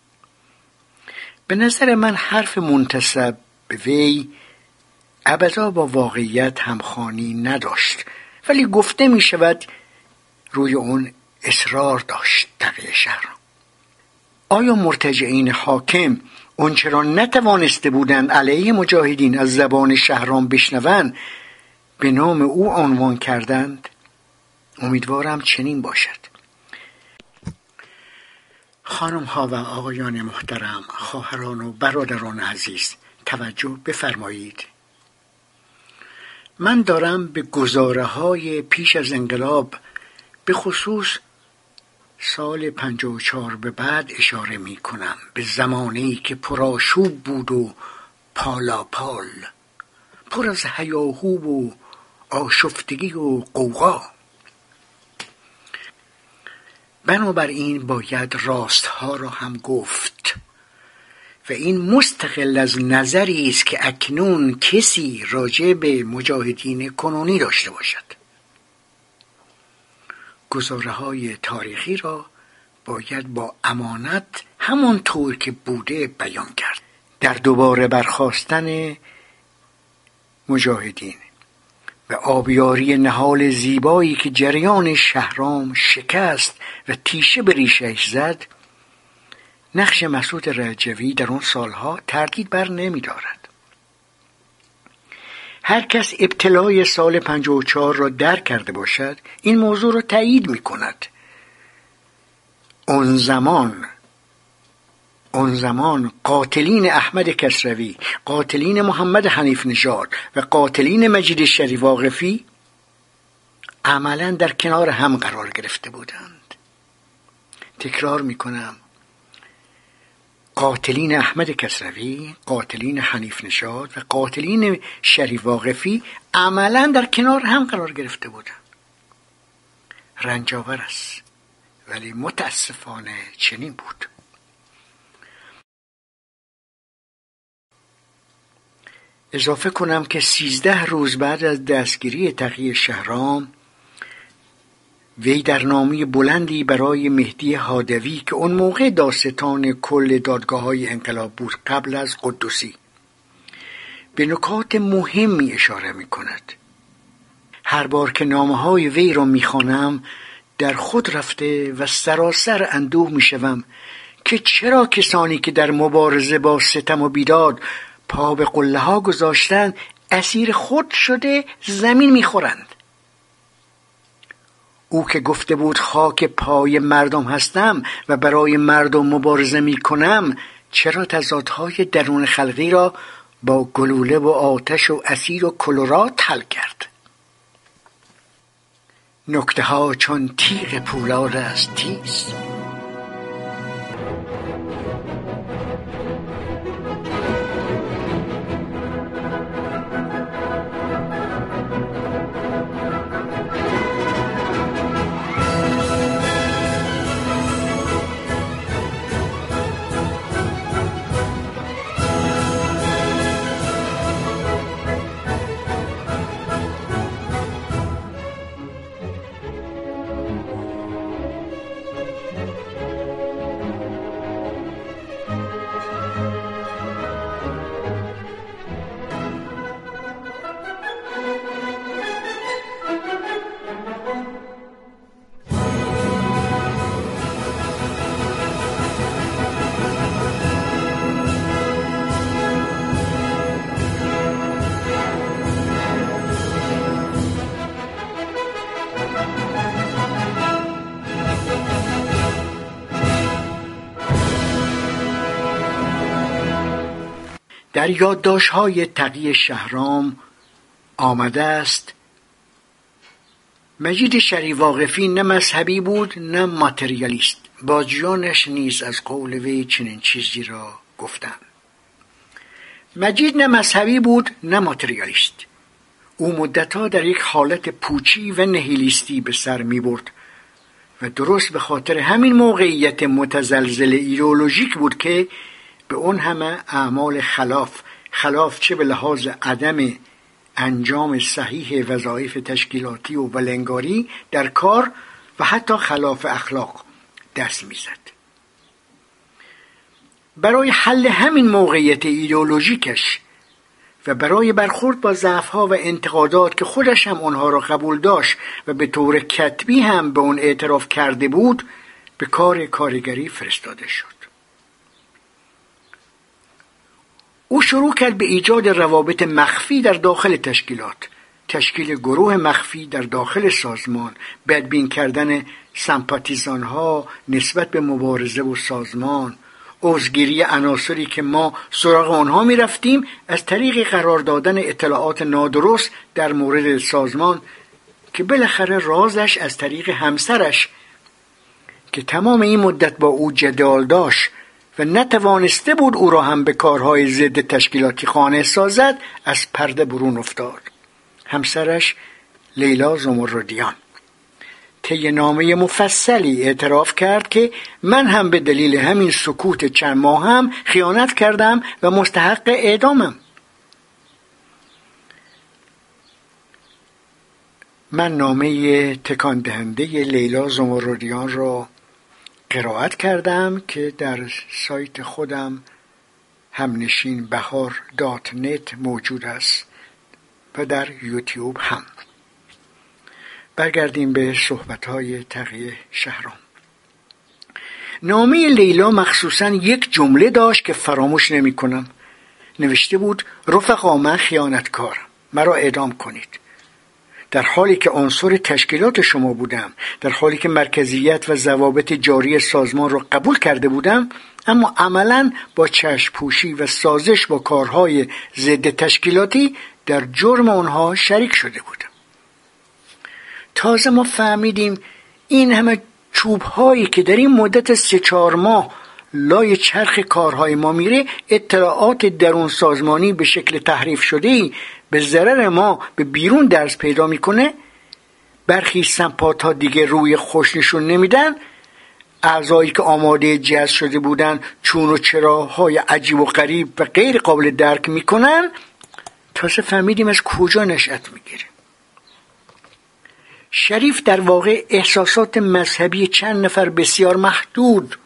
به نظر من حرف منتصب به وی ابدا با واقعیت همخانی نداشت ولی گفته می شود روی اون اصرار داشت تقیه شهر. آیا مرتجعین حاکم اونچه را نتوانسته بودند علیه مجاهدین از زبان شهرام بشنوند به نام او عنوان کردند. امیدوارم چنین باشد. خانم ها و آقایان محترم خواهران و برادران عزیز توجه بفرمایید. من دارم به گزاره های پیش از انقلاب به خصوص سال چهار به بعد اشاره می کنم به زمانی که پراشوب بود و پالاپال پر از هیاهوب و آشفتگی و قوقا بنابراین باید راستها را هم گفت و این مستقل از نظری است که اکنون کسی راجع به مجاهدین کنونی داشته باشد. گزاره های تاریخی را باید با امانت همانطور که بوده بیان کرد در دوباره برخواستن مجاهدین و آبیاری نهال زیبایی که جریان شهرام شکست و تیشه به ریشش زد نقش مسعود رجوی در اون سالها تردید بر نمی دارد. هر کس ابتلای سال 54 را درک کرده باشد این موضوع را تایید می کند. اون زمان اون زمان قاتلین احمد کسروی قاتلین محمد حنیف نژاد و قاتلین مجید شریف واقفی عملا در کنار هم قرار گرفته بودند. تکرار می کنم. قاتلین احمد کسروی قاتلین حنیف نشاد و قاتلین شریف واقفی عملا در کنار هم قرار گرفته بودند. رنجاور است ولی متاسفانه چنین بود. اضافه کنم که سیزده روز بعد از دستگیری تقیه شهرام وی در نامی بلندی برای مهدی هادوی که اون موقع داستان کل دادگاه های انقلاب بود قبل از قدوسی. به نکات مهمی اشاره می کند هر بار که نامه های وی را می خانم در خود رفته و سراسر اندوه می شوم که چرا کسانی که در مبارزه با ستم و بیداد پا به قله ها گذاشتند اسیر خود شده زمین می‌خورند. او که گفته بود خاک پای مردم هستم و برای مردم مبارزه می کنم چرا تضادهای درون خلقی را با گلوله و آتش و اسیر و کلورات حل کرد؟ نکته ها چون تیغ پولاد است تیز. در یادداشت های تقی شهرام آمده است. مجید شری واقفی نه مذهبی بود نه ماتریالیست. بازجانش نیز از قول وی چنین چیزی را گفتند مجید نه مذهبی بود نه ماتریالیست. او مدتها در یک حالت پوچی و نهیلیستی به سر می برد و درست به خاطر همین موقعیت متزلزل ایدئولوژیک بود که به اون همه اعمال خلاف. خلاف چه به لحاظ عدم انجام صحیح وظایف تشکیلاتی و ولنگاری در کار و حتی خلاف اخلاق دست می‌زد. برای حل همین موقعیت ایدئولوژیکش و برای برخورد با ضعفها و انتقادات که خودش هم آنها را قبول داشت و به طور کتبی هم به اون اعتراف کرده بود به کار کارگری فرستاده شد. او شروع کرد به ایجاد روابط مخفی در داخل تشکیلات. تشکیل گروه مخفی در داخل سازمان بدبین کردن سمپاتیزان ها نسبت به مبارزه و سازمان. اوزگیری عناصری که ما سراغ آنها می رفتیم از طریق قرار دادن اطلاعات نادرست در مورد سازمان که بالاخره رازش از طریق همسرش که تمام این مدت با او جدال داشت. و نتوانسته بود او را هم به کارهای ضد تشکیلاتی خانه سازد از پرده برون افتاد. همسرش لیلا زمردیان. طی نامه مفصلی اعتراف کرد که من هم به دلیل همین سکوت چند ماه هم خیانت کردم و مستحق اعدامم. من نامه تکان دهنده لیلا زمردیان را قرائت کردم که در سایت خودم همنشین بهار دات نت موجود است و در یوتیوب هم. برگردیم به صحبت های تقیه شهرام. نامه لیلا مخصوصا یک جمله داشت که فراموش نمی کنم. نوشته بود رفقا من خیانتکارم. مرا اعدام کنید. در حالی که عنصر تشکیلات شما بودم در حالی که مرکزیت و ضوابط جاری سازمان را قبول کرده بودم اما عملا با چشم پوشی و سازش با کارهای ضد تشکیلاتی در جرم آنها شریک شده بودم. تازه ما فهمیدیم این همه چوب هایی که در این مدت سه چهار ماه لای چرخ کارهای ما میره اطلاعات درون سازمانی به شکل تحریف شده به ضرر ما به بیرون درس پیدا می‌کنه. برخی سمپات ها دیگه روی خوش نشون نمیدن. اعضایی که آماده جذب شده بودن چون و چراهای عجیب و غریب و غیر قابل درک می‌کنن. تازه فهمیدیم از کجا نشأت می‌گیره. شریف در واقع احساسات مذهبی چند نفر بسیار محدود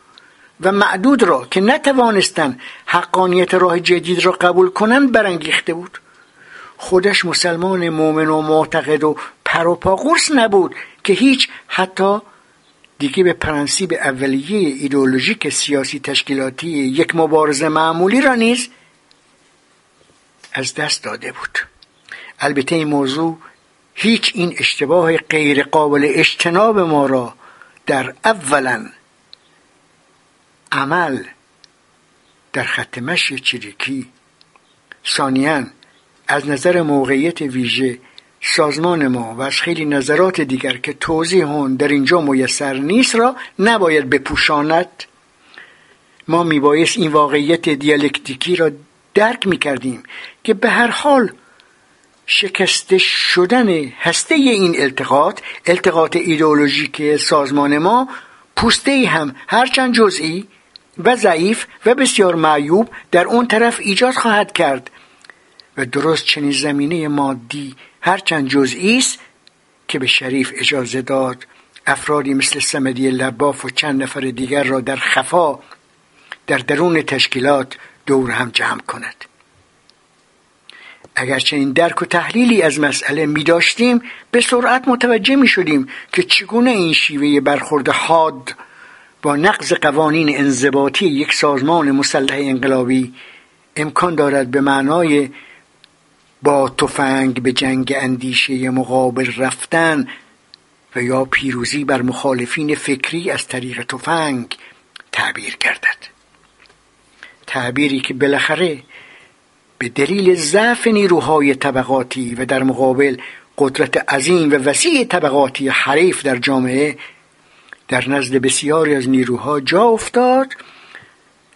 و معدود را که نتوانستند حقانیت راه جدید را قبول کنند برانگیخته بود. خودش مسلمان مؤمن و معتقد و پروپاگورس نبود که هیچ حتی دیگه به پرنسیب اولیه ایدئولوژیک سیاسی تشکیلاتی یک مبارزه معمولی را نیز از دست داده بود. البته این موضوع هیچ این اشتباه غیر قابل اجتناب ما را در اولا عمل در خط مشی چریکی ثانیا از نظر موقعیت ویژه سازمان ما و از خیلی نظرات دیگر که توضیح هون در اینجا میسر نیست را نباید بپوشاند. ما میبایست این واقعیت دیالکتیکی را درک می‌کردیم که به هر حال شکسته شدن هسته این التقاط التقاط ایدئولوژیک سازمان ما پوسته هم هرچند جزئی و ضعیف و بسیار معیوب در اون طرف ایجاد خواهد کرد. و درست چنین زمینه مادی هرچند جزئی است که به شریف اجازه داد افرادی مثل سمدی لباف و چند نفر دیگر را در خفا در درون تشکیلات دور هم جمع کند. اگرچه این درک و تحلیلی از مسئله می داشتیم به سرعت متوجه می شدیم که چگونه این شیوه برخورد حاد با نقض قوانین انضباطی یک سازمان مسلح انقلابی امکان دارد به معنای با تفنگ به جنگ اندیشه مقابل رفتن و یا پیروزی بر مخالفین فکری از طریق تفنگ تعبیر گردد. تعبیری که بالاخره به دلیل ضعف نیروهای طبقاتی و در مقابل قدرت عظیم و وسیع طبقاتی حریف در جامعه در نزد بسیاری از نیروها جا افتاد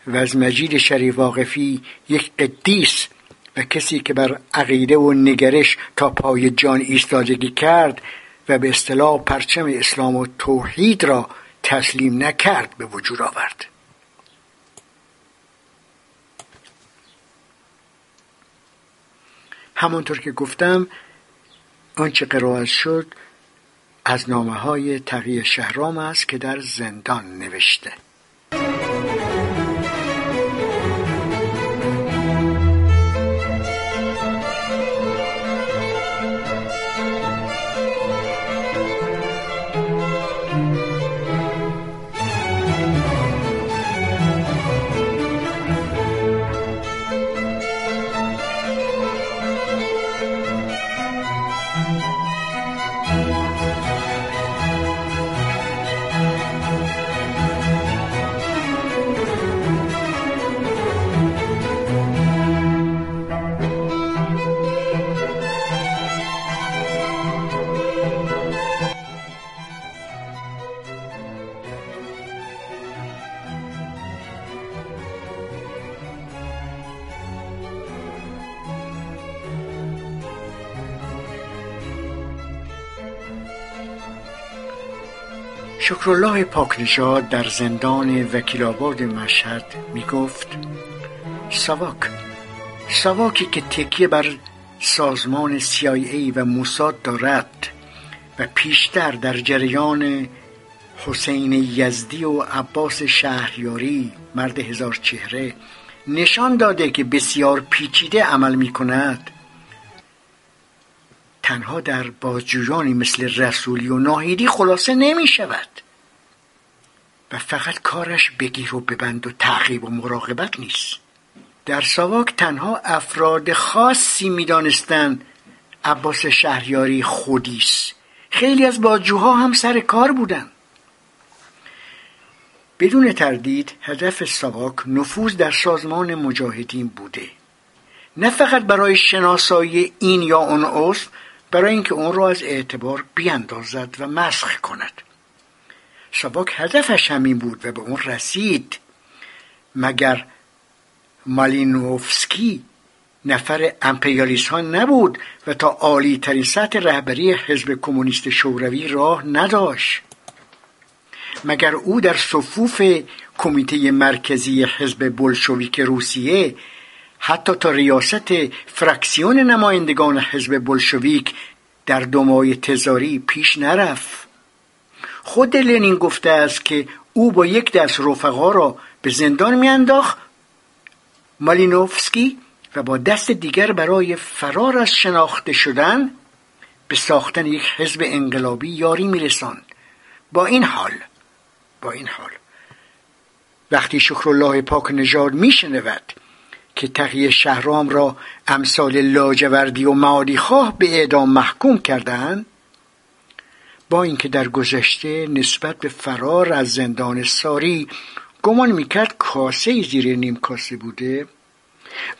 و از مجید شریف واقفی یک قدیس و کسی که بر عقیده و نگرش تا پای جان ایستادگی کرد و به اصطلاح پرچم اسلام و توحید را تسلیم نکرد به وجود آورد. همانطور که گفتم آنچه قرائت شد از نامه های تقیه شهرام است که در زندان نوشته. شکرالله پاکنژاد در زندان وکیل آباد مشهد می گفت ساواک ساواکی که تکیه بر سازمان CIA و موساد دارد و پیشتر در جریان حسین یزدی و عباس شهریاری مرد هزار چهره نشان داده که بسیار پیچیده عمل می کند تنها در بازجویانی مثل رسولی و ناهیدی خلاصه نمی شود و فقط کارش بگیر و ببند و تعقیب و مراقبت نیست. در ساواک تنها افراد خاصی می‌دانستند عباس شهریاری خودیست خیلی از بازجوها هم سر کار بودند. بدون تردید هدف ساواک نفوذ در سازمان مجاهدین بوده. نه فقط برای شناسایی این یا اون عضو برای اینکه اون را از اعتبار بیاندازد و مسخ کند. ساواک هدفش همین بود و به اون رسید. مگر مالینوفسکی نفر امپریالیست ها نبود و تا عالی ترین سطح رهبری حزب کمونیست شوروی راه نداشت؟ مگر او در صفوف کمیته مرکزی حزب بلشویک روسیه حتی تا ریاست فرکسیون نمایندگان حزب بلشویک در دمای تزاری پیش نرفت. خود لنین گفته است که او با یک دست رفقا را به زندان میانداخت مالینوفسکی و با دست دیگر برای فرار از شناخته شدن به ساختن یک حزب انقلابی یاری میرساند. با این حال با این حال وقتی شکرالله پاک نژاد میشنود که تقیه شهرام را امثال لاجوردی و معادی خواه به اعدام محکوم کردند با اینکه در گذشته نسبت به فرار از زندان ساری گمان می‌کرد کاسه زیر نیم کاسه بوده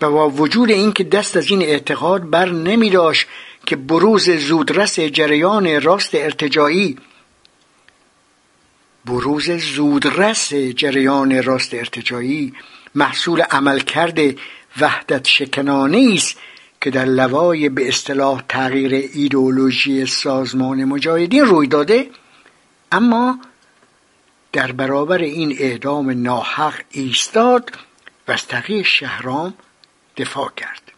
و با وجود اینکه دست از این اعتقاد بر نمی داشت که بروز زودرس جریان راست ارتجایی بروز زودرس جریان راست ارتجایی محصول عملکرد وحدت شکنانه است که در لوای به اصطلاح تغییر ایدئولوژی سازمان مجاهدین روی داده اما در برابر این اعدام ناحق ایستاد و از شهرام دفاع کرد.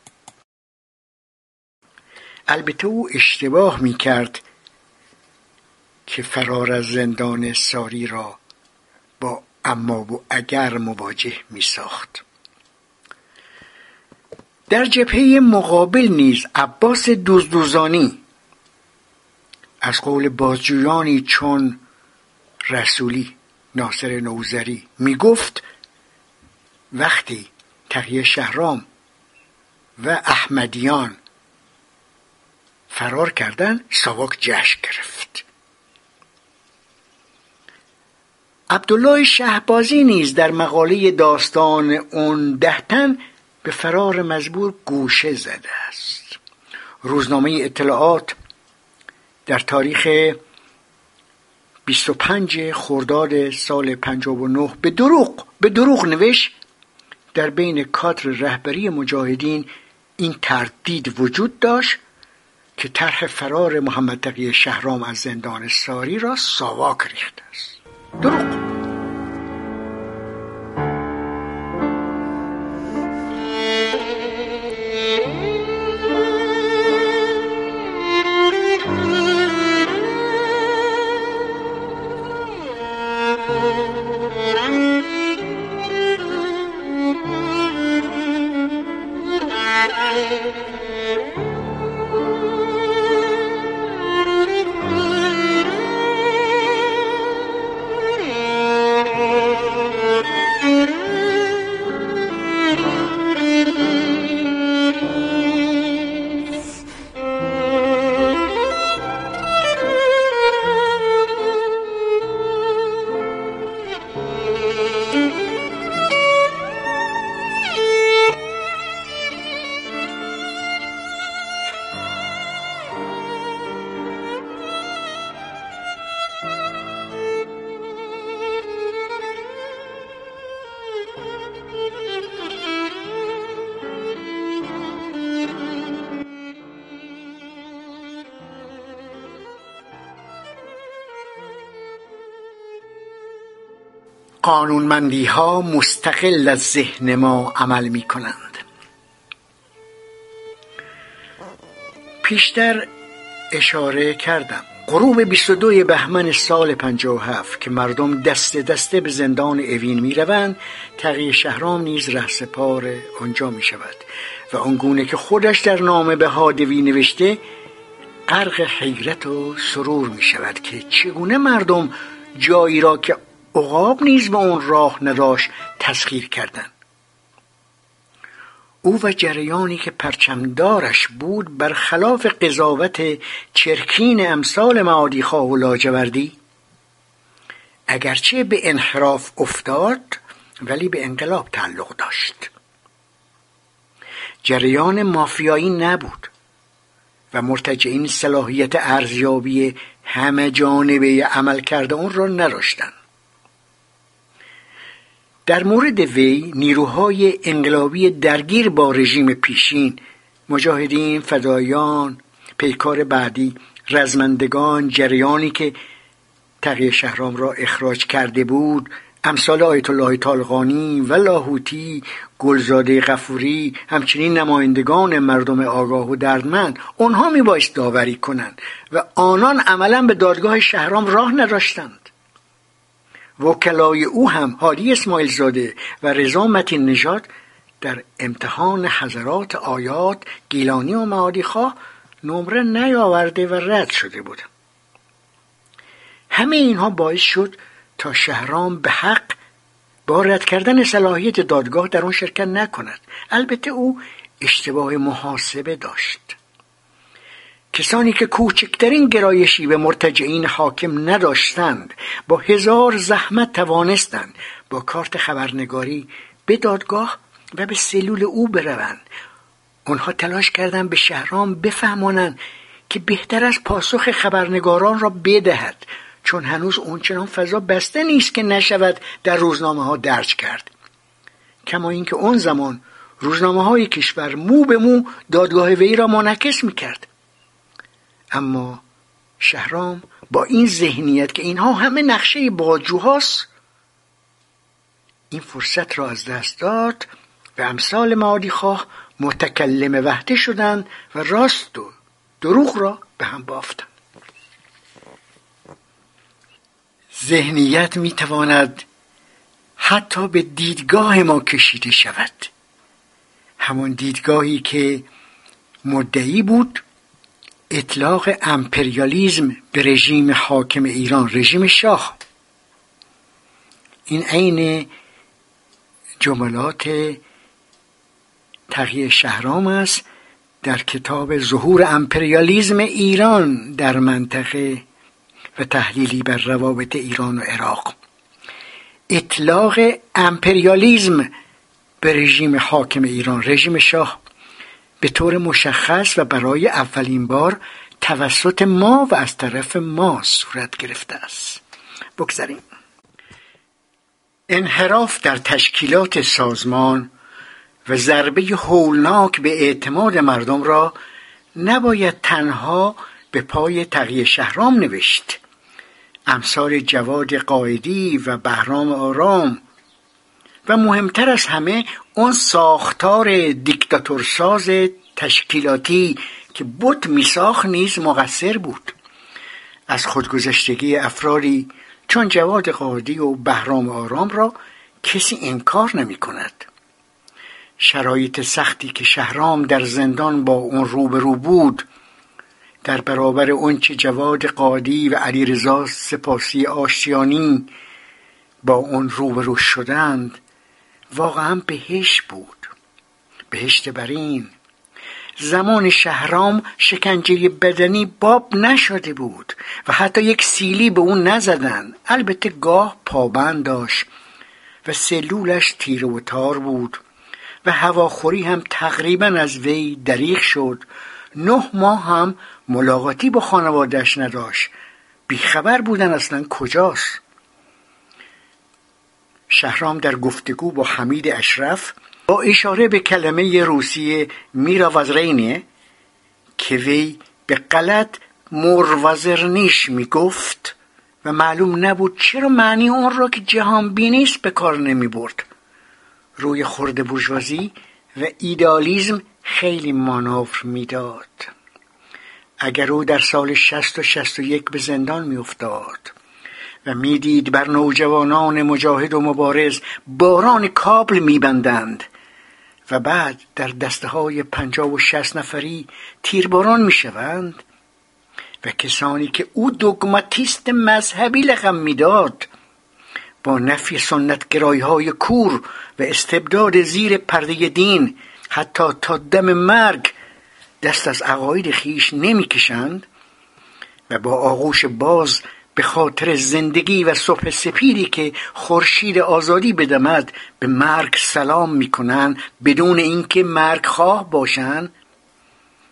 البته او اشتباه می کرد که فرار از زندان ساری را اما و اگر مواجه می ساخت در جبهه مقابل نیز عباس دوزدوزانی از قول بازجویانی چون رسولی ناصر نوزری می گفت وقتی تقیه شهرام و احمدیان فرار کردن ساواک جشن گرفت. عبدالله شهبازی نیز در مقاله داستان اون دهتن به فرار مزبور گوشه زده است. روزنامه اطلاعات در تاریخ 25 خرداد سال 59 به دروغ به دروغ نوشت در بین کادر رهبری مجاهدین این تردید وجود داشت که طرح فرار محمد تقی شهرام از زندان ساری را ساواک ریخته است. دروغ قانونمندی ها مستقل از ذهن ما عمل می کنند پیشتر اشاره کردم. غروب 22 بهمن سال 57 که مردم دست دسته به زندان اوین می روند تقیه شهرام نیز رهسپار آنجا می شود و آنگونه که خودش در نامه به هادوی نوشته غرق حیرت و سرور می شود که چگونه مردم جایی را که عقاب نیز به اون راه نداشت تسخیر کردند او و جریانی که پرچمدارش بود برخلاف قضاوت چرکین امثال معادیخواه و لاجوردی. اگرچه به انحراف افتاد ولی به انقلاب تعلق داشت. جریان مافیایی نبود و مرتجعین صلاحیت ارزیابی همه جانبه عمل کرده اون را نداشتند. در مورد وی نیروهای انقلابی درگیر با رژیم پیشین مجاهدین فدایان پیکار بعدی رزمندگان جریانی که تقیه شهرام را اخراج کرده بود امثال آیت الله طالقانی و لاهوتی گلزاده غفوری همچنین نمایندگان مردم آگاه و دردمند آنها میبایست داوری کنند و آنان عملا به دادگاه شهرام راه نداشتند. وکلای او هم هادی اسماعیل زاده و رضا متین نژاد در امتحان حضرات آیات گیلانی و معادی خواه نمره نیاورده و رد شده بود. همه اینها باعث شد تا شهرام به حق با رد کردن صلاحیت دادگاه در آن شرکت نکند. البته او اشتباه محاسبه داشت. کسانی که کوچکترین گرایشی به مرتجعین حاکم نداشتند با هزار زحمت توانستند با کارت خبرنگاری به دادگاه و به سلول او بروند. آنها تلاش کردند به شهرام بفهمانند که بهتر از پاسخ خبرنگاران را بدهد چون هنوز اونچنان فضا بسته نیست که نشود در روزنامه ها درج کرد. کما اینکه اون زمان روزنامه های کشور مو به مو دادگاه وی را منعکس می‌کرد. اما شهرام با این ذهنیت که اینها همه نقشه بازجوهاست این فرصت را از دست داد و امثال معادی خواه متکلم وحده شدند و راست و دروغ را به هم بافتند. ذهنیت می‌تواند حتی به دیدگاه ما کشیده شود. همان دیدگاهی که مدعی بود اطلاق امپریالیزم به رژیم حاکم ایران رژیم شاه. این عین جملات تقیه شهرام است در کتاب ظهور امپریالیزم ایران در منطقه و تحلیلی بر روابط ایران و عراق. اطلاق امپریالیزم به رژیم حاکم ایران رژیم شاه. به طور مشخص و برای اولین بار توسط ما و از طرف ما صورت گرفته است. بگذاریم. انحراف در تشکیلات سازمان و ضربه هولناک به اعتماد مردم را نباید تنها به پای تقیه شهرام نوشت. امثال جواد قایدی و بهرام آرام و مهمتر از همه اون ساختار دیکتاتورساز تشکیلاتی که بت میساخ نیز مقصر بود. از خودگذشتگی افرادی چون جواد قادی و بهرام آرام را کسی انکار نمی کند شرایط سختی که شهرام در زندان با اون روبرو بود در برابر اونچه جواد قادی و علیرضا سپاسی آشتیانی با اون روبرو شدند واقعا بهشت بود. بهشت برین. زمان شهرام شکنجه بدنی باب نشده بود و حتی یک سیلی به اون نزدن. البته گاه پابند داشت و سلولش تیره و تار بود و هواخوری هم تقریبا از وی دریغ شد. نه ماه هم ملاقاتی با خانوادهش نداشت. بیخبر بودن اصلا کجاست؟ شهرام در گفتگو با حمید اشرف با اشاره به کلمه روسیه میراوزرینه که وی به غلط مروزرنیش می‌گفت و معلوم نبود چرا معنی اون را که جهان بینیست به کار نمی برد روی خورده بورژوازی و ایدالیزم خیلی مانور می‌داد. اگر او در سال شست و شست و یک به زندان میافتاد و می‌دید بر نوجوانان مجاهد و مبارز باران کابل میبندند و بعد در دسته های پنجاه و شست نفری تیرباران می‌شوند و کسانی که او دوگماتیست مذهبی لقم می‌داد با نفی سنت گرایی های کور و استبداد زیر پرده دین حتی تا دم مرگ دست از عقاید خیش نمی‌کشند و با آغوش باز به خاطر زندگی و صبح سپیری که خورشید آزادی بدمد به مرگ سلام می‌کنند بدون اینکه مرگ خواه باشند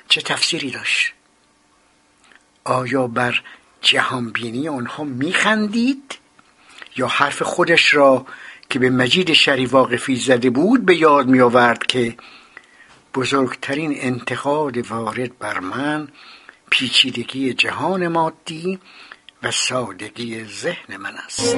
چه تفسیری داشت؟ آیا بر جهانبینی آنها میخندید؟ یا حرف خودش را که به مجید شری واقفی زده بود به یاد می آورد که بزرگترین انتقاد وارد بر من پیچیدگی جهان مادی و سادگی ذهن من است.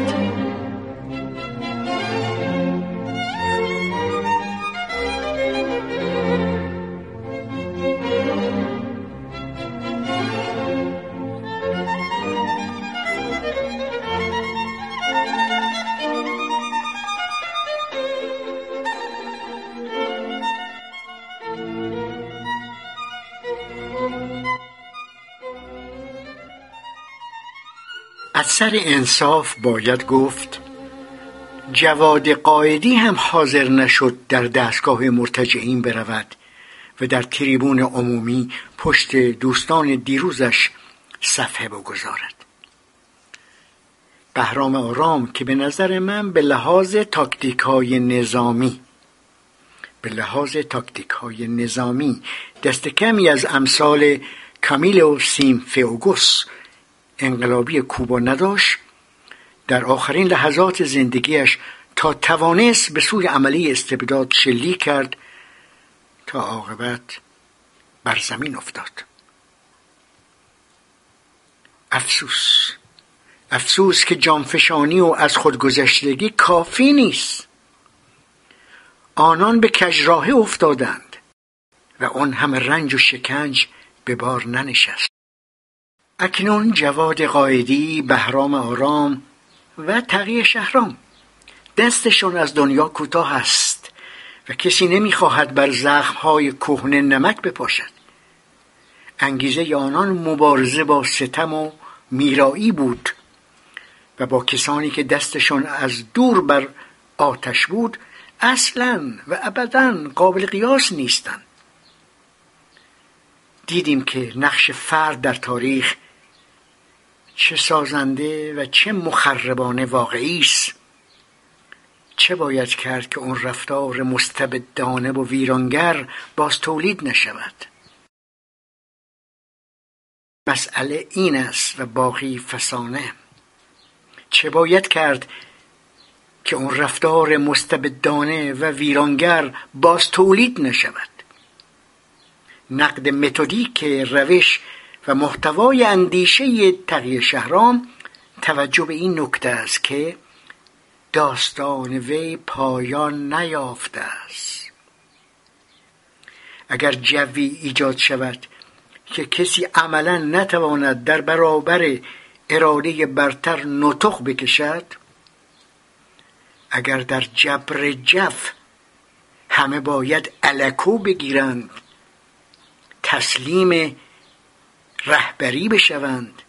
از سر انصاف باید گفت جواد قائدی هم حاضر نشد در دستگاه مرتجعین برود و در تریبون عمومی پشت دوستان دیروزش صفحه بگذارد. بهرام آرام که به نظر من به لحاظ تاکتیک های نظامی به لحاظ تاکتیک های نظامی دست کمی از امثال کامیل و سیم فیوگوس انقلابی کوبا نداشت در آخرین لحظات زندگیش تا توانست به سوی عملی استبداد شلی کرد تا عاقبت بر زمین افتاد. افسوس افسوس که جانفشانی و از خودگذشتگی کافی نیست. آنان به کجراه افتادند و آن همه رنج و شکنج به بار ننشست. اکنون جواد قایدی بهرام آرام و تقیه شهرام. دستشون از دنیا کوتاه است و کسی نمی‌خواهد بر زخمهای کهنه نمک بپاشد. انگیزه آنان مبارزه با ستم و میرایی بود و با کسانی که دستشان از دور بر آتش بود اصلا و ابدا قابل قیاس نیستند. دیدیم که نقش فرد در تاریخ چه سازنده و چه مخربانه واقعی است. چه باید کرد که اون رفتار مستبدانه و ویرانگر باز تولید نشود؟ مسئله این است و باقی فسانه. چه باید کرد که اون رفتار مستبدانه و ویرانگر باز تولید نشود؟ نقد متدیک روش و محتوای اندیشه تقیه شهرام توجه به این نکته است که داستان وی پایان نیافته است. اگر جوی ایجاد شود که کسی عملا نتواند در برابر اراده برتر نطق بکشد اگر در جبر جف همه باید علکو بگیرند تسلیم رهبری بشوند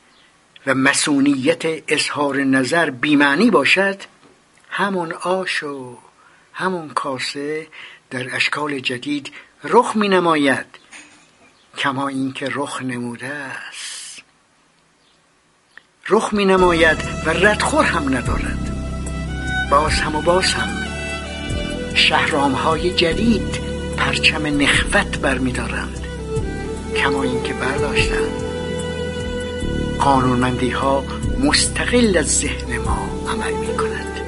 و مسئولیت اظهار نظر بیمعنی باشد همون آش و همون کاسه در اشکال جدید رخ می نماید کما اینکه رخ نموده است. رخ می نماید و ردخور هم ندارد. باز هم و باز هم شهرام های جدید پرچم نخوت برمیدارند. کما اینکه برداشتند قانونمندی ها مستقل از ذهن ما عمل می کند